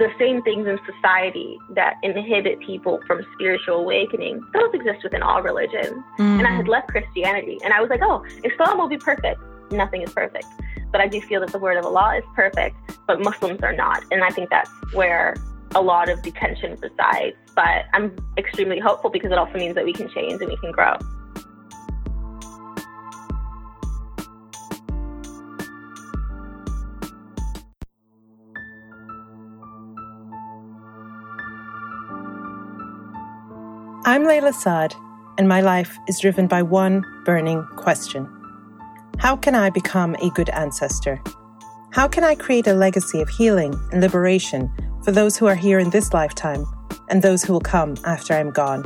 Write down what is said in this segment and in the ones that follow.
the same things in society that inhibit people from spiritual awakening, those exist within all religions. Mm. And I had left Christianity and I was like, oh, Islam will be perfect. Nothing is perfect. But I do feel that the word of Allah is perfect, but Muslims are not. And I think that's where a lot of the tension resides. But I'm extremely hopeful because it also means that we can change and we can grow. I'm Layla Saad, and my life is driven by one burning question How can I become a good ancestor? How can I create a legacy of healing and liberation for those who are here in this lifetime and those who will come after I'm gone?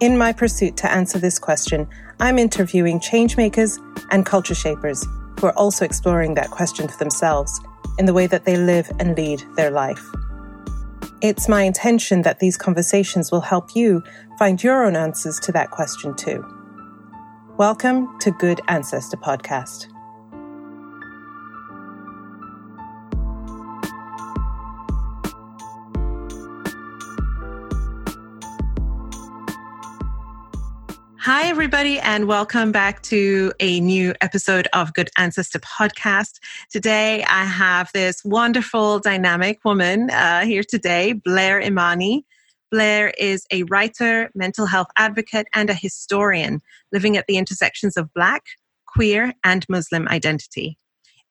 In my pursuit to answer this question, I'm interviewing changemakers and culture shapers who are also exploring that question for themselves in the way that they live and lead their life. It's my intention that these conversations will help you find your own answers to that question too. Welcome to Good Ancestor Podcast. Hi, everybody, and welcome back to a new episode of Good Ancestor Podcast. Today, I have this wonderful, dynamic woman uh, here today, Blair Imani. Blair is a writer, mental health advocate, and a historian living at the intersections of Black, queer, and Muslim identity.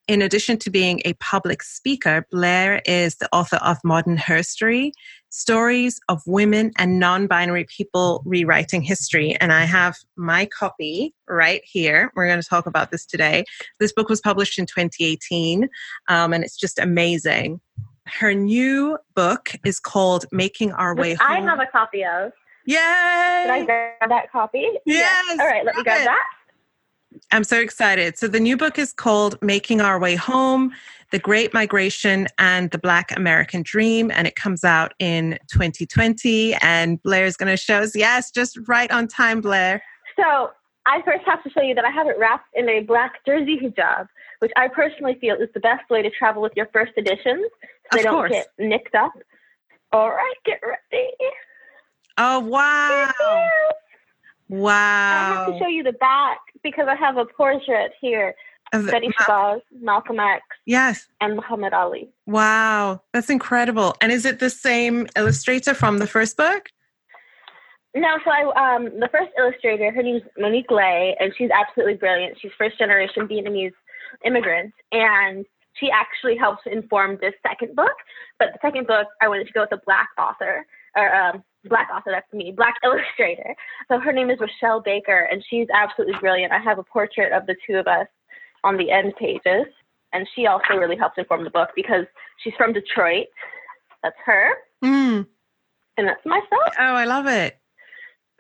In addition to being a public speaker, Blair is the author of Modern Herstory, Stories of Women and Non Binary People Rewriting History. And I have my copy right here. We're going to talk about this today. This book was published in 2018, um, and it's just amazing. Her new book is called Making Our Way Home. I have a copy of. Yay! Did I grab that copy? Yes. yes. All right, let me grab it. that. I'm so excited. So the new book is called Making Our Way Home The Great Migration and the Black American Dream. And it comes out in 2020. And Blair is going to show us, yes, just right on time, Blair. So I first have to show you that I have it wrapped in a black jersey hijab, which I personally feel is the best way to travel with your first editions so they don't get nicked up. All right, get ready. Oh, wow. Wow. I have to show you the back because I have a portrait here. Of Betty Shabazz, Malcolm X. Yes. And Muhammad Ali. Wow. That's incredible. And is it the same illustrator from the first book? No, so I um the first illustrator, her name's Monique Le, and she's absolutely brilliant. She's first generation Vietnamese immigrant, and she actually helped inform this second book. But the second book, I wanted to go with a black author, or um, black author, that's me, black illustrator. So her name is Rachelle Baker, and she's absolutely brilliant. I have a portrait of the two of us on the end pages, and she also really helped inform the book because she's from Detroit. That's her. Mm. And that's myself. Oh, I love it.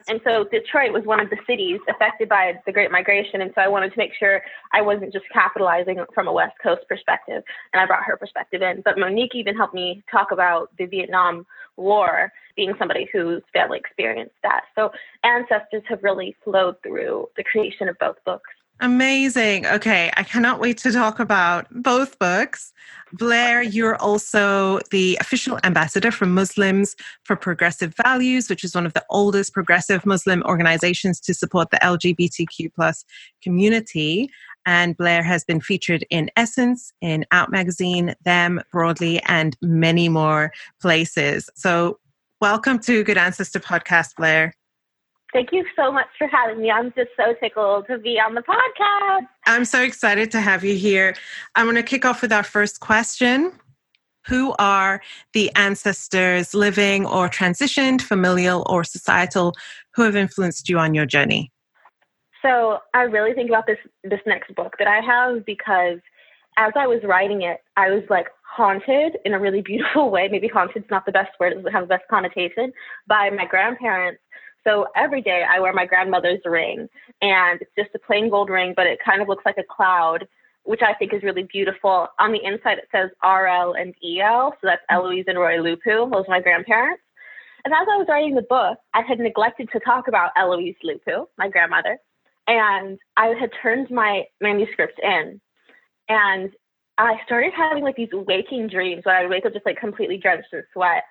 And so Detroit was one of the cities affected by the Great Migration. And so I wanted to make sure I wasn't just capitalizing from a West Coast perspective. And I brought her perspective in. But Monique even helped me talk about the Vietnam War, being somebody whose family experienced that. So ancestors have really flowed through the creation of both books. Amazing. Okay, I cannot wait to talk about both books. Blair, you're also the official ambassador for Muslims for Progressive Values, which is one of the oldest progressive Muslim organizations to support the LGBTQ plus community. And Blair has been featured in Essence, in Out Magazine, Them, Broadly, and many more places. So, welcome to Good Ancestor Podcast, Blair. Thank you so much for having me. I'm just so tickled to be on the podcast. I'm so excited to have you here. I'm going to kick off with our first question. Who are the ancestors, living or transitioned, familial or societal, who have influenced you on your journey? So I really think about this this next book that I have because as I was writing it, I was like haunted in a really beautiful way. Maybe haunted's not the best word; it doesn't have the best connotation. By my grandparents so every day I wear my grandmother's ring, and it's just a plain gold ring, but it kind of looks like a cloud, which I think is really beautiful. On the inside, it says RL and EL, so that's Eloise and Roy Lupu. Those are my grandparents. And as I was writing the book, I had neglected to talk about Eloise Lupu, my grandmother, and I had turned my manuscript in, and I started having like these waking dreams when I would wake up just like completely drenched in sweat.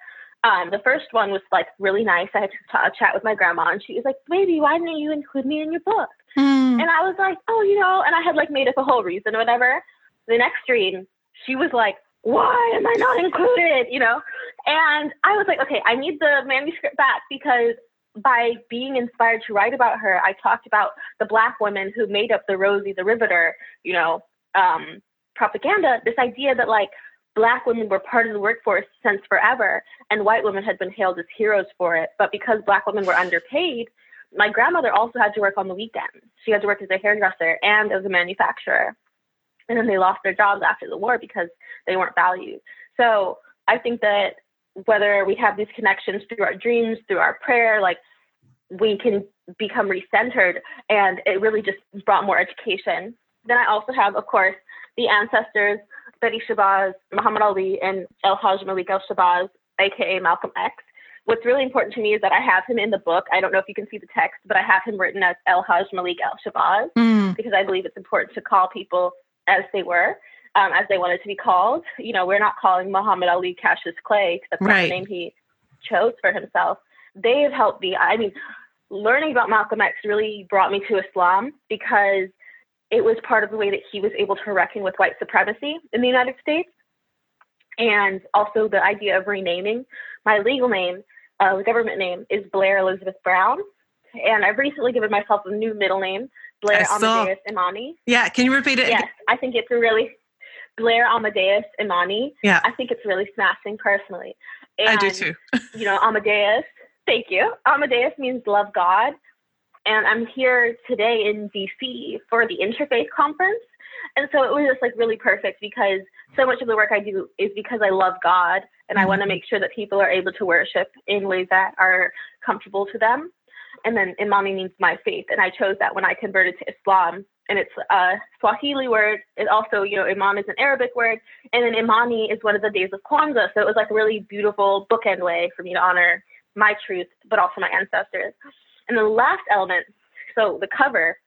Um, the first one was like really nice. I had to chat with my grandma, and she was like, "Baby, why didn't you include me in your book?" Mm. And I was like, "Oh, you know," and I had like made up a whole reason or whatever. The next dream, she was like, "Why am I not included?" You know, and I was like, "Okay, I need the manuscript back because." By being inspired to write about her, I talked about the black women who made up the Rosie the Riveter, you know, um, propaganda. This idea that like black women were part of the workforce since forever, and white women had been hailed as heroes for it. But because black women were underpaid, my grandmother also had to work on the weekends. She had to work as a hairdresser and as a manufacturer. And then they lost their jobs after the war because they weren't valued. So I think that whether we have these connections through our dreams, through our prayer, like we can become recentered and it really just brought more education. Then I also have, of course, the ancestors Betty Shabazz, Muhammad Ali, and El Hajj Malik El Shabazz, aka Malcolm X. What's really important to me is that I have him in the book. I don't know if you can see the text, but I have him written as El Hajj Malik El Shabazz mm. because I believe it's important to call people as they were, um, as they wanted to be called. You know, we're not calling Muhammad Ali Cassius Clay because that's right. the name he chose for himself. They have helped me. I mean, learning about Malcolm X really brought me to Islam because it was part of the way that he was able to reckon with white supremacy in the United States. And also the idea of renaming. My legal name, uh, the government name, is Blair Elizabeth Brown. And I've recently given myself a new middle name, Blair Amadeus Imani. Yeah, can you repeat it? Yes, I think it's a really Blair Amadeus Imani. Yeah. I think it's really smashing personally. And, I do too. you know, Amadeus, thank you. Amadeus means love God and I'm here today in DC for the Interfaith Conference. And so it was just like really perfect because so much of the work I do is because I love God and I want to mm-hmm. make sure that people are able to worship in ways that are comfortable to them. And then Imani means my faith, and I chose that when I converted to Islam. And it's a Swahili word. It also, you know, Iman is an Arabic word, and then Imani is one of the days of Kwanzaa. So it was like a really beautiful bookend way for me to honor my truth, but also my ancestors. And the last element, so the cover,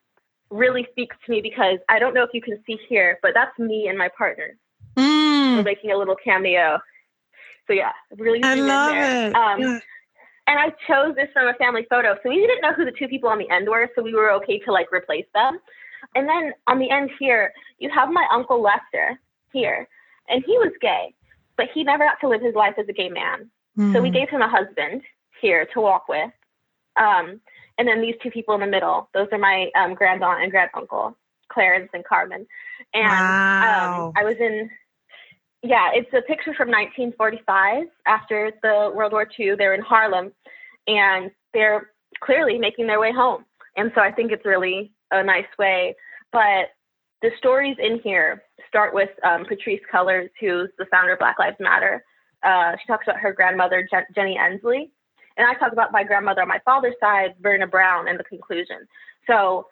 really speaks to me because I don't know if you can see here, but that's me and my partner. Mm. We're making a little cameo. So yeah, really. I love it. Um, yeah. And I chose this from a family photo, so we didn't know who the two people on the end were, so we were okay to like replace them. And then on the end here, you have my uncle Lester here, and he was gay, but he never got to live his life as a gay man. Mm. So we hmm. gave him a husband here to walk with. Um, and then these two people in the middle, those are my um, grand aunt and grand uncle, Clarence and Carmen. And um, wow. um, I was in, yeah, it's a picture from 1945 after the World War II. They're in Harlem and they're clearly making their way home. And so I think it's really a nice way. But the stories in here start with um, Patrisse Cullors, who's the founder of Black Lives Matter. Uh, she talks about her grandmother, Jen- Jenny Ensley, and I talk about my grandmother on my father's side, Verna Brown, in the conclusion. So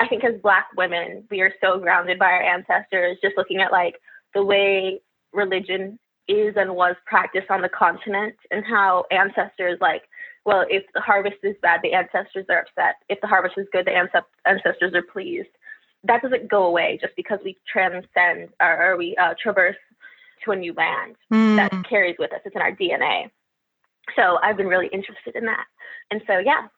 I think as Black women, we are so grounded by our ancestors, just looking at like the way religion is and was practiced on the continent and how ancestors like well if the harvest is bad the ancestors are upset if the harvest is good the ancestors are pleased that doesn't go away just because we transcend or, or we uh, traverse to a new land mm. that carries with us it's in our dna so I've been really interested in that. And so, yeah,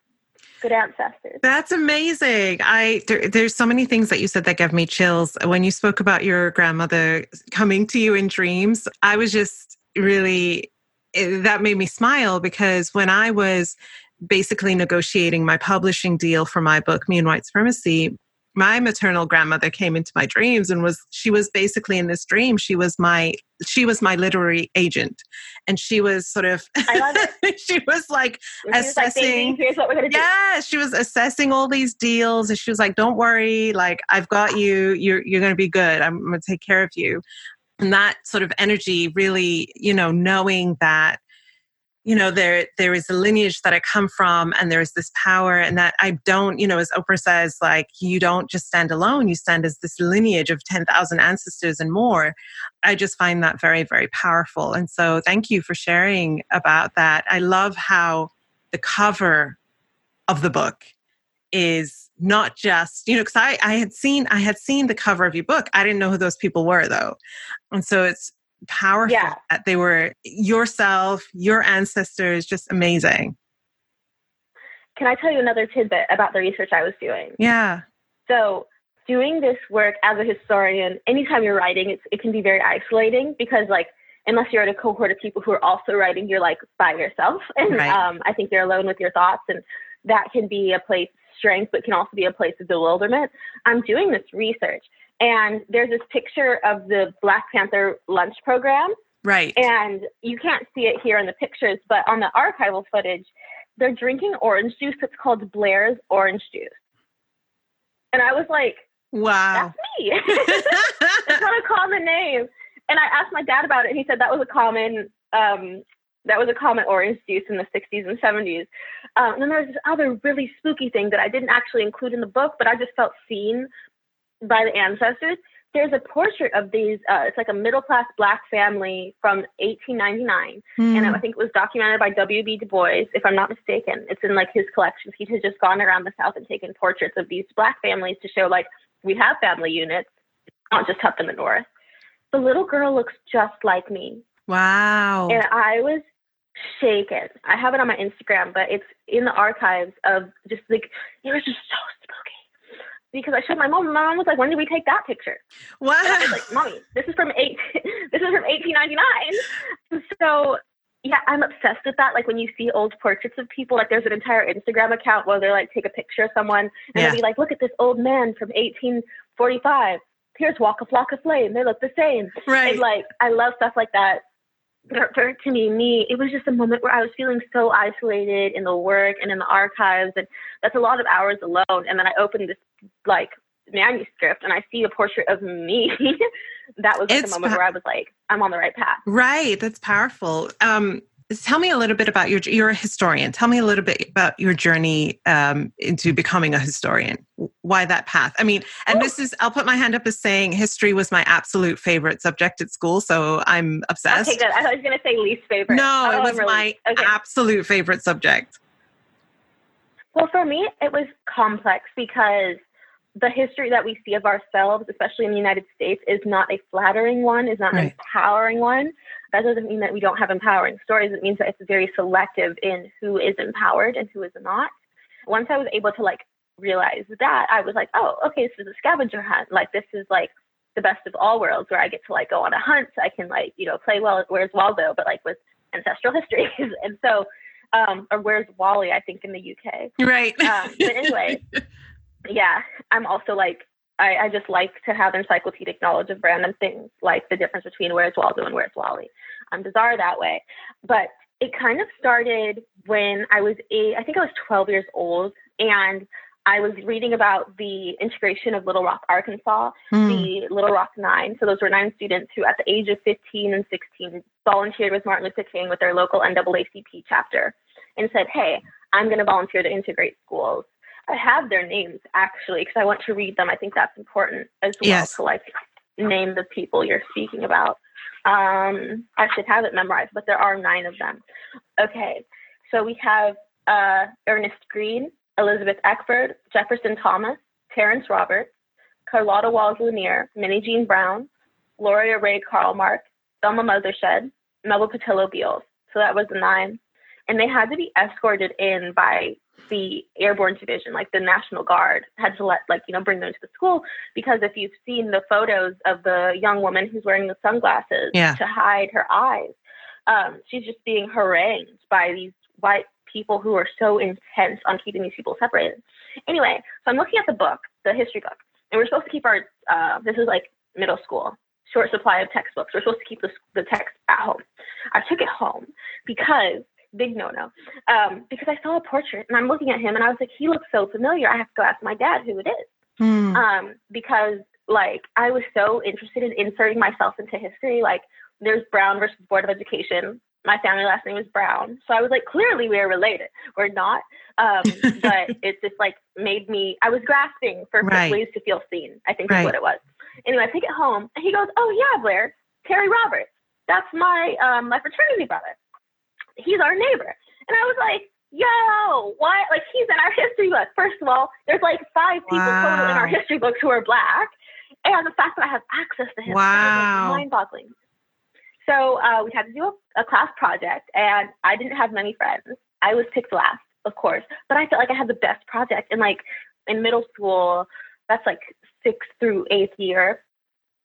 good ancestors. That's amazing. I there, there's so many things that you said that gave me chills. When you spoke about your grandmother coming to you in dreams, I was just really it, that made me smile because when I was basically negotiating my publishing deal for my book, Me and White Supremacy, my maternal grandmother came into my dreams and was she was basically in this dream. She was my she was my literary agent. And she was sort of I love it. she was like she assessing like, what we're gonna do. Yeah she was assessing all these deals and she was like don't worry like I've got you. You're you're gonna be good. I'm gonna take care of you. And that sort of energy really you know knowing that you know there there is a lineage that i come from and there is this power and that i don't you know as oprah says like you don't just stand alone you stand as this lineage of 10,000 ancestors and more i just find that very very powerful and so thank you for sharing about that i love how the cover of the book is not just, you know, because I, I had seen I had seen the cover of your book. I didn't know who those people were though. And so it's powerful Yeah. that they were yourself, your ancestors, just amazing. Can I tell you another tidbit about the research I was doing? Yeah. So, doing this work as a historian, anytime you're writing, it's, it can be very isolating because, like, unless you're in a cohort of people who are also writing, you're like by yourself. And Right. um, I think you're alone with your thoughts. And that can be a place of strength, but can also be a place of bewilderment. I'm doing this research, and there's this picture of the Black Panther lunch program. Right. And you can't see it here in the pictures, but on the archival footage, they're drinking orange juice that's called Blair's orange juice. And I was like, wow. that's me. it's not a common name. And I asked my dad about it, and he said that was a common um, that was a common orange juice in the 60s and 70s. Um, and then there was this other really spooky thing that I didn't actually include in the book, but I just felt seen by the ancestors. There's a portrait of these. Uh, it's like a middle class black family from 1899, Hmm. and I think it was documented by W.B. Du Bois, if I'm not mistaken. It's in like his collections. He had just gone around the South and taken portraits of these black families to show like we have family units, not just up in the North. The little girl looks just like me, wow. and I was shaken. I have it on my Instagram, but it's in the archives of just like it was just so spooky. Because I showed my mom, my mom was like, "When did we take that picture?" And I was wow. like, "Mommy, this is from eight. this is from 1899." So yeah, I'm obsessed with that. Like when you see old portraits of people, like there's an entire Instagram account where they like take a picture of someone and Yeah. they'll be like, "Look at this old man from 1845. Here's Waka Flocka Flame. They look the same." Right. And like I love stuff like that. For, for to me, me, it was just a moment where I was feeling so isolated in the work and in the archives, and that's a lot of hours alone. And then I opened this like manuscript and I see a portrait of me. that was like a moment pa- where I was like, I'm on the right path. Right, that's powerful. Um, tell me a little bit about your. You're a historian. Tell me a little bit about your journey um, into becoming a historian. Why that path? I mean, and this is. I'll put my hand up as saying history was my absolute favorite subject at school, so I'm obsessed. Okay, good. I was gonna say least favorite. No, Oh, it was really- my okay. absolute favorite subject. Well, for me, it was complex because the history that we see of ourselves, especially in the United States, is not a flattering one, is not an empowering one. That doesn't mean that we don't have empowering stories. It means that it's very selective in who is empowered and who is not. Once I was able to like realize that, I was like, oh, okay, this is a scavenger hunt. Like this is like the best of all worlds where I get to like go on a hunt. I can like, you know, play well where's Waldo, but like with ancestral histories. and so um, or where's Wally, I think in the UK. Right. Um, but anyway, yeah, I'm also like, I, I just like to have encyclopedic knowledge of random things, like the difference between where's Waldo and where's Wally. I'm bizarre that way. But it kind of started when I was eight, I think I was 12 years old, and I was reading about the integration of Little Rock, Arkansas, Hmm. the Little Rock Nine. So those were nine students who, at the age of 15 and 16, volunteered with Martin Luther King with their local NAACP chapter and said, "Hey, I'm going to volunteer to integrate schools." I have their names actually because I want to read them. I think that's important as well Yes. to like name the people you're speaking about. Um, I should have it memorized, but there are nine of them. Okay, so we have uh, Ernest Green, Elizabeth Eckford, Jefferson Thomas, Terrence Roberts, Carlotta Walls Lanier, Minnijean Brown, Gloria Ray Karlmark, Thelma Mothershed, Melba Pattillo Beals. So that was the nine. And they had to be escorted in by the airborne division, like the National Guard, had to let, like, you know, bring them to the school because if you've seen the photos of the young woman who's wearing the sunglasses Yeah. to hide her eyes, um, she's just being harangued by these white people who are so intense on keeping these people separated. Anyway, so I'm looking at the book, the history book, and we're supposed to keep our, uh, this is like middle school, short supply of textbooks. We're supposed to keep the, the text at home. I took it home because, big no no, um, because I saw a portrait and I'm looking at him and I was like, he looks so familiar. I have to go ask my dad who it is. Hmm. Um, because like I was so interested in inserting myself into history. Like there's Brown versus Board of Education. My family last name is Brown. So I was like, clearly we are related. We're not. Um, but it just like made me, I was grasping for Right. ways to feel seen, I think Right. is what it was. Anyway, I take it home and he goes, oh yeah, Blair, Terry Roberts. That's my, um, my fraternity brother. He's our neighbor. And I was like, yo, what? Like he's in our history book. First of all, there's like five people wow. total in our history books who are black, and the fact that I have access to him wow. is mind-boggling. So uh, we had to do a, a class project, and I didn't have many friends. I was picked last, of course, but I felt like I had the best project. And like in middle school, that's like sixth through eighth year.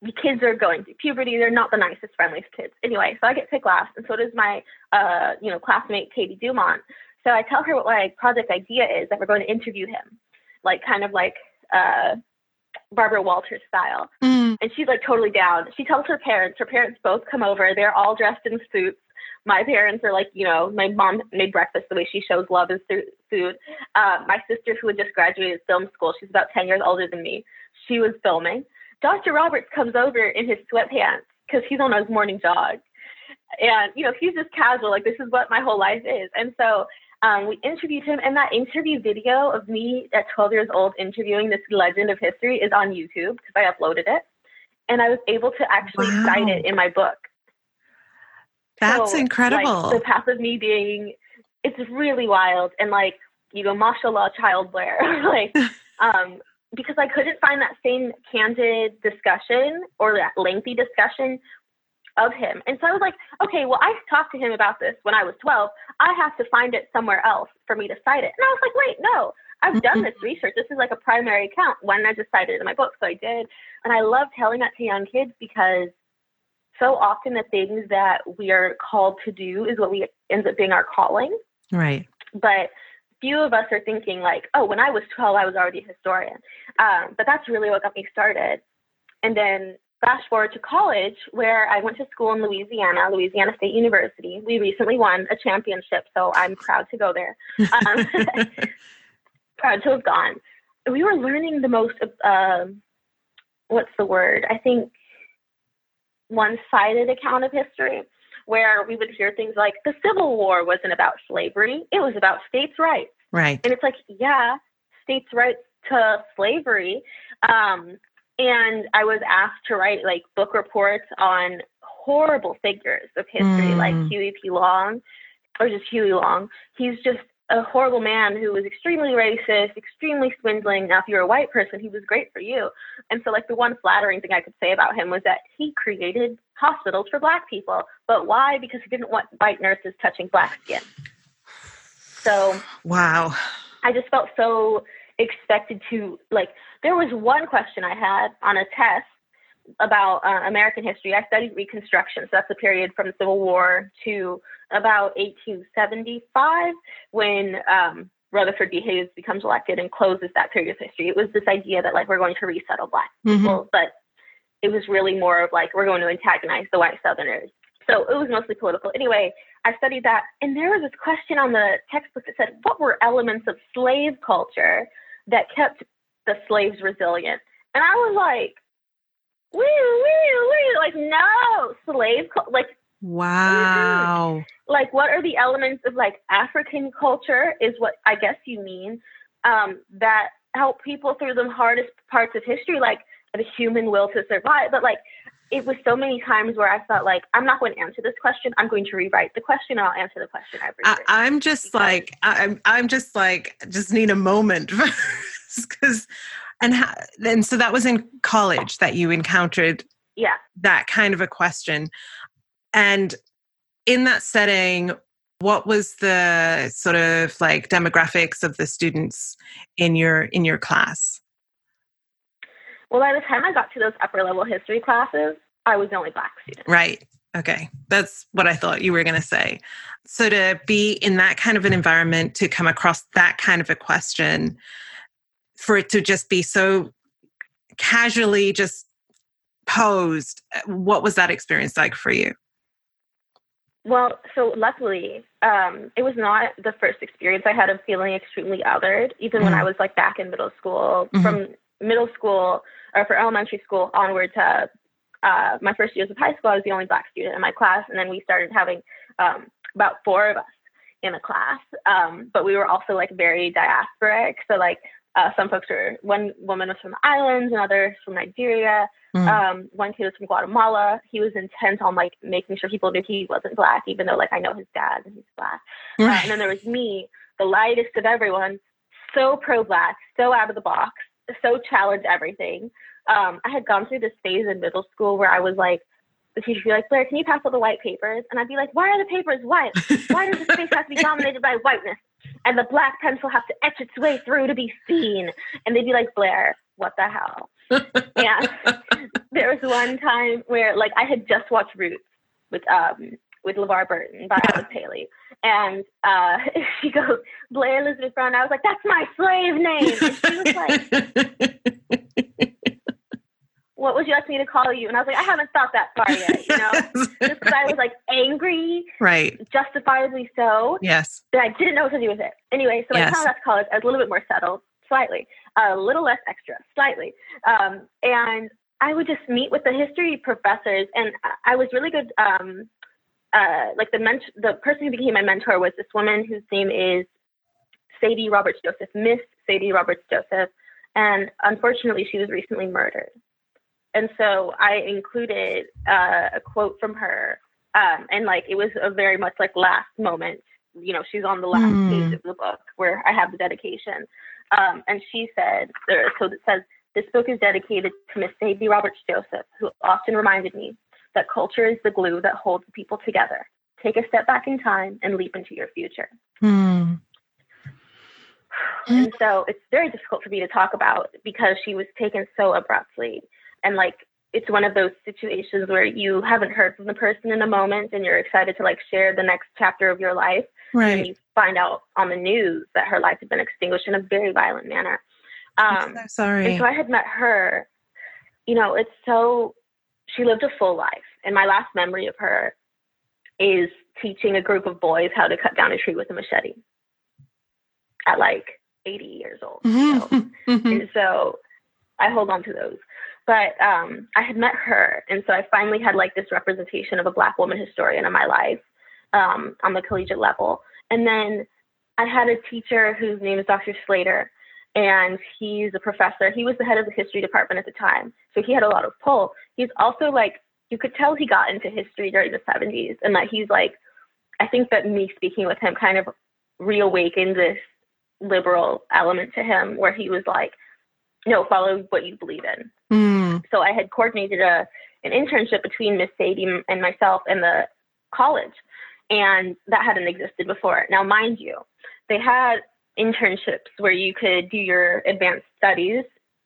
The kids are going through puberty. They're not the nicest, friendliest kids. Anyway, so I get picked last, and so does my, uh, you know, classmate Katie Dumont. So I tell her what my project idea is that we're going to interview him, like kind of like uh, Barbara Walters style. Mm. And she's like totally down. She tells her parents. Her parents both come over. They're all dressed in suits. My parents are like, you know, my mom made breakfast. The way she shows love is through food. Uh, my sister, who had just graduated film school, she's about 10 years older than me. She was filming. Dr. Roberts comes over in his sweatpants because he's on his morning jog. And, you know, he's just casual, like, this is what my whole life is. And so um, we interviewed him, and that interview video of me at 12 years old interviewing this legend of history is on YouTube because I uploaded it, and I was able to actually wow. cite it in my book. That's so, incredible. Like, the path of me being, it's really wild, and like you know, mashallah, child Blair, like, um, because I couldn't find that same candid discussion or that lengthy discussion of him. And so I was like, okay, well, I talked to him about this when I was 12. I have to find it somewhere else for me to cite it. And I was like, wait, no, I've done mm-hmm. this research. This is like a primary account. Why didn't I just cite it in my book? So I did. And I love telling that to young kids because so often the things that we are called to do is what we ends up being our calling. Right. But few of us are thinking like, oh, when I was 12, I was already a historian. Um, but that's really what got me started. And then fast forward to college, where I went to school in Louisiana, Louisiana State University. We recently won a championship, so I'm proud to go there. Um, proud to have gone. We were learning the most, uh, what's the word? I think one sided account of history, where we would hear things like the Civil War wasn't about slavery, it was about states' rights. Right. And it's like, yeah, states' rights to slavery. Um, and I was asked to write like book reports on horrible figures of history, mm. like Huey P. Long, or just Huey Long. He's just a horrible man who was extremely racist, extremely swindling. Now, if you're a white person, he was great for you. And so, like, the one flattering thing I could say about him was that he created hospitals for black people. But why? Because he didn't want white nurses touching black skin. So, wow. I just felt so expected to, like, there was one question I had on a test about uh, American history. I studied Reconstruction, so that's the period from the Civil War to about 1875 when um, Rutherford B. Hayes becomes elected and closes that period of history. It was this idea that like we're going to resettle black mm-hmm. people, but it was really more of like we're going to antagonize the white Southerners. So it was mostly political. Anyway, I studied that, and there was this question on the textbook that said, "What were elements of slave culture that kept the slaves resilient. And I was like, wee, wee, wee, like, no, slave, like, wow. Like, what are the elements of like African culture is what I guess you mean, um, that help people through the hardest parts of history, like the human will to survive. But like, it was so many times where I felt like I'm not going to answer this question. I'm going to rewrite the question. And I'll answer the question. I, am just because like I'm. I'm just like just need a moment because and how, and so that was in college that you encountered yeah that kind of a question and in that setting what was the sort of like demographics of the students in your in your class well by the time i got to those upper level history classes i was the only black student. Right. Okay. That's what i thought you were going to say. So to be in that kind of an environment to come across that kind of a question for it to just be so casually just posed what was that experience like for you? Well so luckily um, it was not the first experience i had of feeling extremely othered even mm-hmm. when i was like back in middle school mm-hmm. from middle school or for elementary school onward to uh, my first years of high school i was the only black student in my class and then we started having um, about four of us in a class um, but we were also like very diasporic so like uh, some folks were one woman was from the islands, another from Nigeria. Mm. Um, one kid was from Guatemala. He was intent on like making sure people knew he wasn't black, even though like I know his dad and he's black. Uh, and then there was me the lightest of everyone, so pro black, so out of the box, so challenge everything. Um, I had gone through this phase in middle school where I was like, the teacher would be like, Blair, can you pass all the white papers? And I'd be like, why are the papers white? Why does the space have to be dominated by whiteness? And the black pencil has to etch its way through to be seen. And they'd be like, Blair, what the hell? and there was one time where like I had just watched Roots with um with LeVar Burton by Alex Haley. And uh, she goes, Blair Elizabeth Brown. I was like, that's my slave name. And she was like, what would you like me to call you? And I was like, I haven't thought that far yet, you know? Just because I was like angry, right? Justifiably so. Yes. That I didn't know what to do with it. Anyway, so yes. I found out college. I was a little bit more settled, slightly, a little less extra, slightly. Um, and I would just meet with the history professors, and I was really good. Um, uh, like the ment- the person who became my mentor was this woman whose name is Sadie Roberts Joseph, Miss Sadie Roberts Joseph, and unfortunately, she was recently murdered. And so I included uh, a quote from her, um, and like it was a very much like last moment. You know, she's on the last mm. page of the book where I have the dedication, um, and she said, so it says, this book is dedicated to Miss Sadie Roberts Joseph, who often reminded me that culture is the glue that holds people together. Take a step back in time and leap into your future. Mm. And so it's very difficult for me to talk about because she was taken so abruptly and like it's one of those situations where you haven't heard from the person in a moment and you're excited to like share the next chapter of your life right and you find out on the news that her life had been extinguished in a very violent manner um so sorry and so i had met her you know it's so she lived a full life and my last memory of her is teaching a group of boys how to cut down a tree with a machete at like 80 years old mm-hmm. So, mm-hmm. and so i hold on to those but um, I had met her, and so I finally had like this representation of a Black woman historian in my life um, on the collegiate level. And then I had a teacher whose name is Dr. Slater, and he's a professor. He was the head of the history department at the time, so he had a lot of pull. He's also like you could tell he got into history during the 70s, and that he's like, I think that me speaking with him kind of reawakened this liberal element to him, where he was like, no, follow what you believe in. Mm. So I had coordinated a an internship between Miss Sadie and myself and the college, and that hadn't existed before. Now, mind you, they had internships where you could do your advanced studies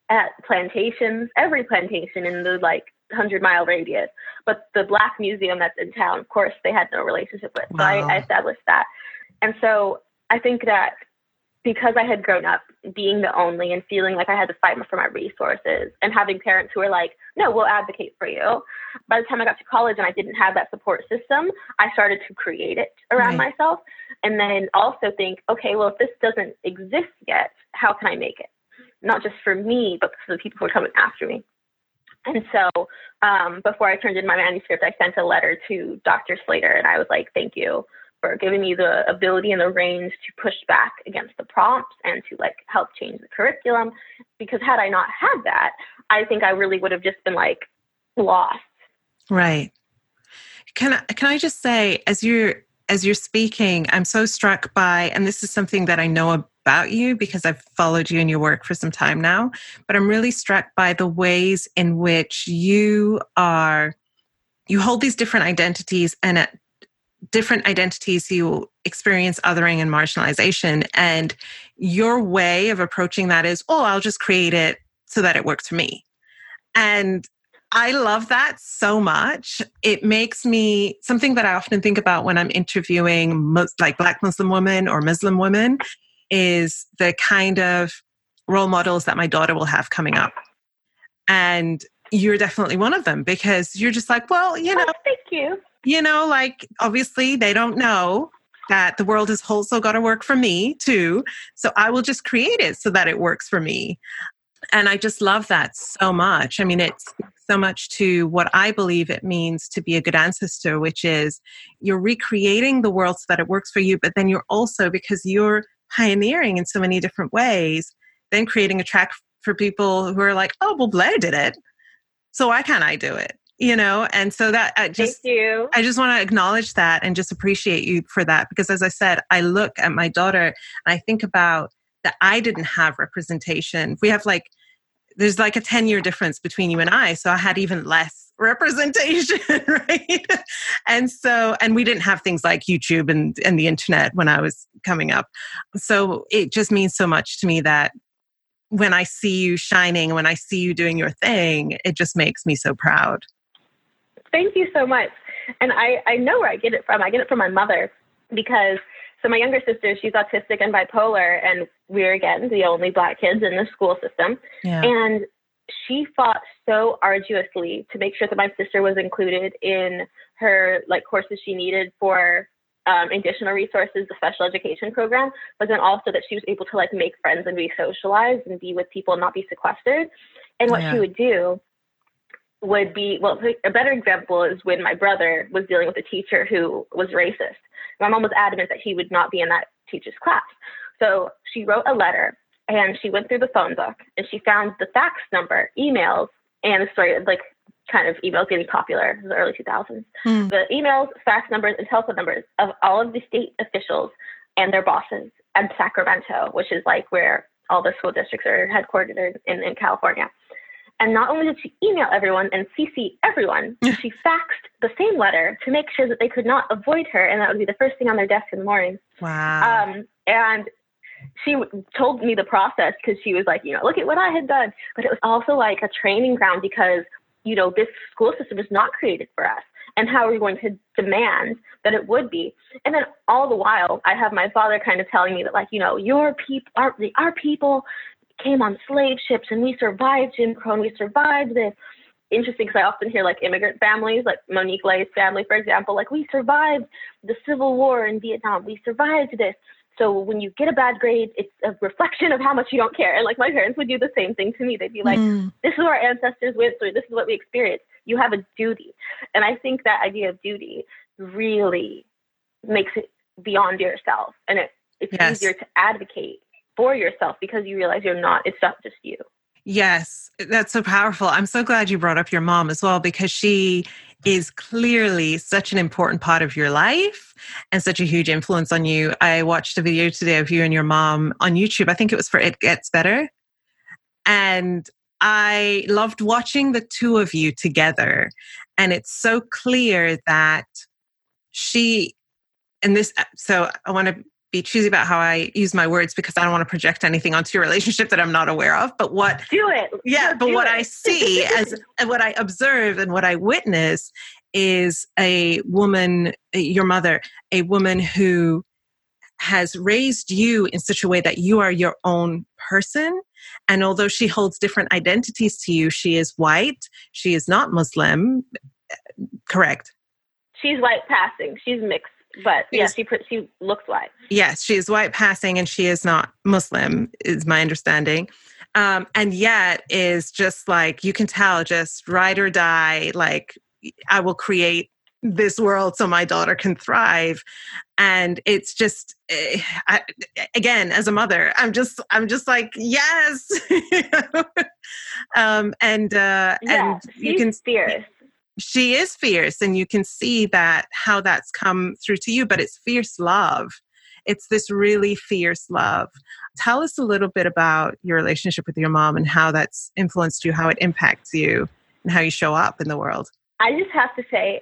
at plantations, every plantation in the like 100 mile radius. But the Black Museum that's in town, of course, they had no relationship with. Wow. So I, I established that. And so I think that because I had grown up being the only and feeling like I had to fight for my resources and having parents who were like, no, we'll advocate for you. By the time I got to college and I didn't have that support system, I started to create it around right. myself and then also think, okay, well, if this doesn't exist yet, how can I make it? Not just for me, but for the people who are coming after me. And so um, before I turned in my manuscript, I sent a letter to Dr. Slater and I was like, thank you for giving me the ability and the range to push back against the prompts and to like help change the curriculum. Because had I not had that, I think I really would have just been like lost. Right. Can I can I just say as you're as you're speaking, I'm so struck by, and this is something that I know about you because I've followed you and your work for some time now, but I'm really struck by the ways in which you are, you hold these different identities and at different identities you experience othering and marginalization. And your way of approaching that is oh i'll just create it so that it works for me. And i love that so much. It makes me something that i often think about when i'm interviewing like black muslim women or muslim women is the kind of role models that my daughter will have coming up. And you're definitely one of them because you're just like well you oh, know oh, thank you you know, like obviously they don't know that the world has also got to work for me too. So I will just create it so that it works for me. And I just love that so much. I mean, it's so much to what I believe it means to be a good ancestor, which is you're recreating the world so that it works for you, but then you're also, because you're pioneering in so many different ways, then creating a track for people who are like, oh, well, Blair did it. So why can't I do it? You know and so that i just Thank you. i just want to acknowledge that and just appreciate you for that because as i said i look at my daughter and i think about that i didn't have representation. We have like there's like a 10 year difference between you and i so i had even less representation right? And so and we didn't have things like youtube and and the internet when i was coming up. So it just means so much to me that when i see you shining when i see you doing your thing it just makes me so proud Thank you so much. And I, I know where I get it from. I get it from my mother because so my younger sister, she's autistic and bipolar, and we're again the only black kids in the school system. yeah And she fought so arduously to make sure that my sister was included in her like courses she needed for um, additional resources, the special education program, but then also that she was able to like make friends and be socialized and be with people and not be sequestered. And what Yeah. she would do would be well, a better example is when my brother was dealing with a teacher who was racist. My mom was adamant that he would not be in that teacher's class. So she wrote a letter and she went through the phone book and she found the fax number, emails, and the story like kind of emails getting popular in the early 2000s. Hmm. The emails, fax numbers, and telephone numbers of all of the state officials and their bosses at Sacramento, which is like where all the school districts are headquartered in, in California. And not only did she email everyone and CC everyone, she faxed the same letter to make sure that they could not avoid her, and that would be the first thing on their desk in the morning. wow Um, and she told me the process because she was like, you know, look at what I had done. But it was also like a training ground because, you know, this school system is not created for us. And how are we going to demand that it would be? And then all the while, I have my father kind of telling me that, like, you know, your people, our, our people came on slave ships and we survived Jim Crow and we survived this. Interesting because I often hear like immigrant families, like Monique Le's family, for example, like we survived the Civil War in Vietnam. We survived this. So when you get a bad grade, it's a reflection of how much you don't care. And like my parents would do the same thing to me. They'd be like, Mm. this is what our ancestors went through. This is what we experienced. You have a duty. And I think that idea of duty really makes it beyond yourself. And it, it's Yes. easier to advocate for yourself because you realize you're not, it's not just you. Yes, that's so powerful. I'm so glad you brought up your mom as well because she is clearly such an important part of your life and such a huge influence on you. I watched a video today of you and your mom on YouTube. I think it was for It Gets Better. And I loved watching the two of you together. And it's so clear that she, and this, so I want to be choosy about how I use my words because I don't want to project anything onto your relationship that I'm not aware of. But what Do it. yeah but what it. i see as and what i observe and what i witness is a woman eh, your mother a woman who has raised you in such a way that you are your own person and although she holds different identities to you she is white she is not muslim eh, correct She's white passing. She's mixed. But yeah, Yes. she put, she looks white. Yes, she is white passing and she is not Muslim, is my understanding. Um, and yet is just like you can tell, just ride or die. Like I will create this world so my daughter can thrive. And it's just, eh, I, again, as a mother, I'm just, I'm just like, yes. um, and uh, Yeah, and you can fierce. She is fierce and you can see that how that's come through to you but it's fierce love it's this really fierce love tell us a little bit about your relationship with your mom and how that's influenced you how it impacts you and how you show up in the world I just have to say,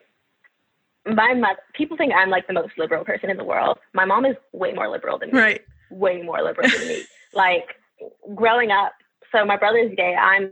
my mother, people think I'm like the most liberal person in the world. My mom is way more liberal than me. right Way more liberal than me. Like growing up, so my brother's gay, I'm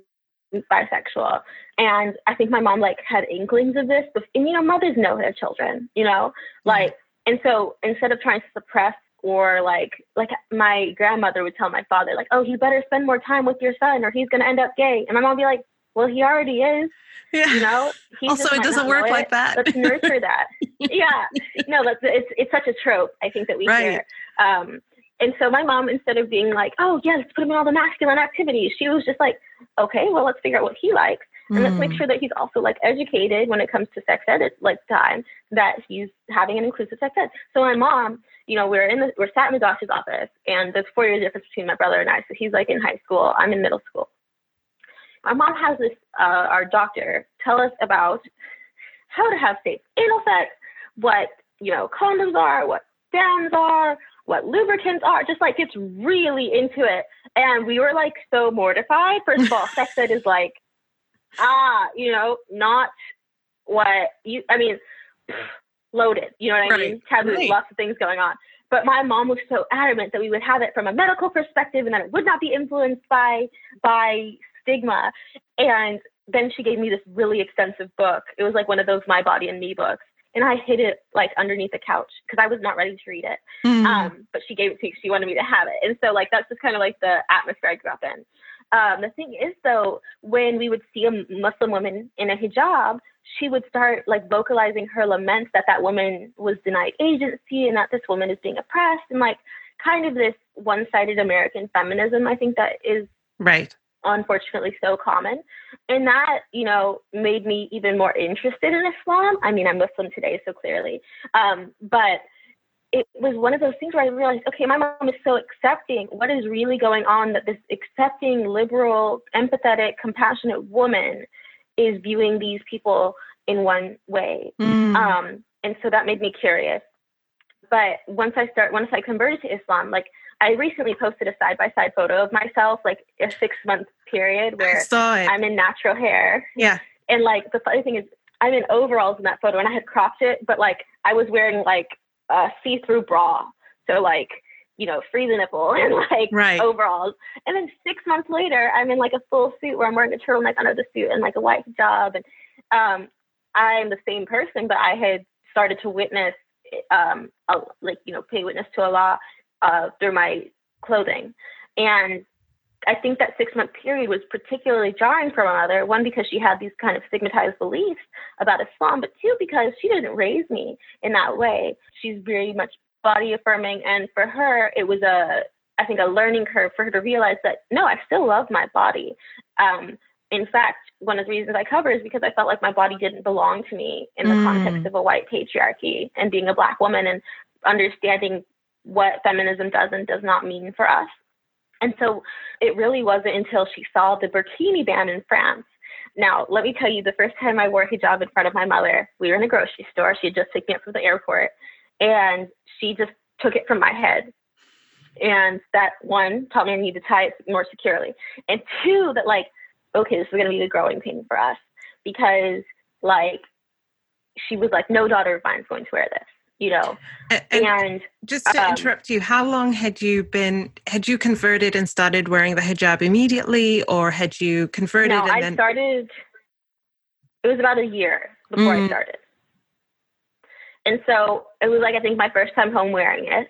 bisexual. And I think my mom like had inklings of this, but and, you know, mothers know their children, you know? Like and so instead of trying to suppress or like like my grandmother would tell my father, like, Oh, you better spend more time with your son or he's gonna end up gay. And my mom would be like, Well, he already is. yeah. You know? He also it doesn't work know like that. Let's nurture that. Yeah. No that's it's it's such a trope i think that we Right. hear. Um and so my mom instead of being like oh yeah let's put him in all the masculine activities she was just like okay well let's figure out what he likes. And let's make Mm. sure that he's also like educated when it comes to sex ed at like time that he's having an inclusive sex ed. So my mom you know we're in the we're sat in the doctor's office and there's four years difference between my brother and i. So he's like in high school i'm in middle school. My mom has this, uh, our doctor, tell us about how to have safe anal sex, what, you know, condoms are, what bands are, what lubricants are, just like gets really into it. And we were like so mortified. First of all, sex ed is like, ah, you know, not what you, I mean, loaded, you know what I right. mean? Taboo, right. lots of things going on. But my mom was so adamant that we would have it from a medical perspective and that it would not be influenced by by stigma. And then she gave me this really extensive book. It was like one of those My Body and Me books. And I hid it like underneath the couch because I was not ready to read it. Mm. Um, but she gave it to me. She wanted me to have it. And so like that's just kind of like the atmosphere I grew up in. Um, the thing is though, when we would see a Muslim woman in a hijab, she would start like vocalizing her laments that that woman was denied agency and that this woman is being oppressed and like kind of this one-sided American feminism. I think that is right unfortunately so common. And that, you know, made me even more interested in Islam. I mean, I'm Muslim today, so clearly. Um, but it was one of those things where I realized, okay, my mom is so accepting. What is really going on that this accepting, liberal, empathetic, compassionate woman is viewing these people in one way. Mm. Um, and so that made me curious. But once I start, once I converted to Islam, like I recently posted a side by side photo of myself, like a six month period where I'm in natural hair. Yeah. And like the funny thing is, I'm in overalls in that photo, and I had cropped it, but like I was wearing like a see through bra, so like you know, free the nipple and like right. overalls. And then six months later, I'm in like a full suit where I'm wearing a turtleneck under the suit and like a white hijab. And um, I'm the same person, but I had started to witness, um, a, like, you know, pay witness to Allah uh, through my clothing. And I think that six month period was particularly jarring for my mother. One, because she had these kind of stigmatized beliefs about Islam, but two, because she didn't raise me in that way. She's very much body affirming. And for her, it was a, I think, a learning curve for her to realize that no, I still love my body. Um, in fact, one of the reasons I cover is because I felt like my body didn't belong to me in the mm. context of a white patriarchy and being a black woman and understanding what feminism does and does not mean for us. And so it really wasn't until she saw the burkini ban in France. Now, let me tell you, the first time I wore hijab in front of my mother, we were in a grocery store. She had just picked me up from the airport. And she just took it from my head. And that one taught me I need to tie it more securely. And two, that like, okay, this is going to be the growing pain for us because like she was like, no daughter of mine is going to wear this, you know. And, and just to um, interrupt you, how long had you been? Had you converted and started wearing the hijab immediately, or had you converted? No, I then... started. It was about a year before mm. I started. And so it was like, I think my first time home wearing it.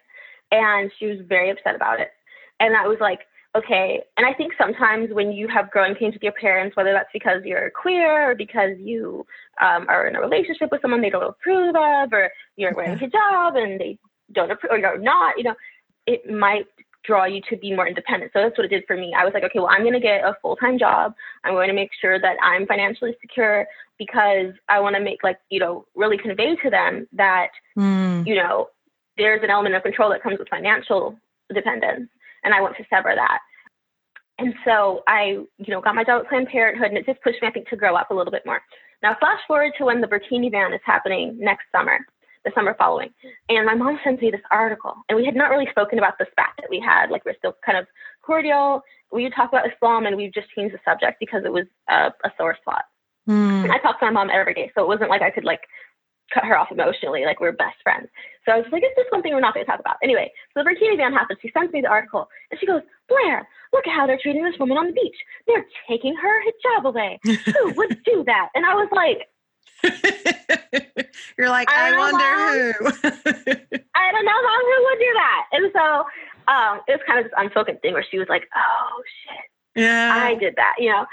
And she was very upset about it. And I was like, okay. And I think sometimes when you have growing pains with your parents, whether that's because you're queer or because you um, are in a relationship with someone they don't approve of, or you're wearing hijab and they don't approve, or you're not, you know, it might draw you to be more independent. So that's what it did for me. I was like, okay, well, I'm going to get a full time job. I'm going to make sure that I'm financially secure because I want to make, like, you know, really convey to them that, mm. you know, there's an element of control that comes with financial dependence. And I want to sever that. And so I, you know, got my job at Planned Parenthood and it just pushed me, I think, to grow up a little bit more. Now, flash forward to when the burkini ban is happening next summer the summer following. And my mom sends me this article, and we had not really spoken about the spat that we had. Like we're still kind of cordial. We would talk about Islam, and we've just changed the subject because it was a, a sore spot. Mm. I talk to my mom every day, so it wasn't like I could like cut her off emotionally. Like we're best friends. So I was like, "Is this one thing we're not going to talk about?" Anyway, so the burkini ban happens. She sends me the article, and she goes, "Blair, look at how they're treating this woman on the beach. They're taking her hijab away. Who would do that?" And I was like, You're like, I, I wonder who. I don't know who would do that. And so um, it was kind of this unspoken thing where she was like, oh shit. Yeah. I did that, you know.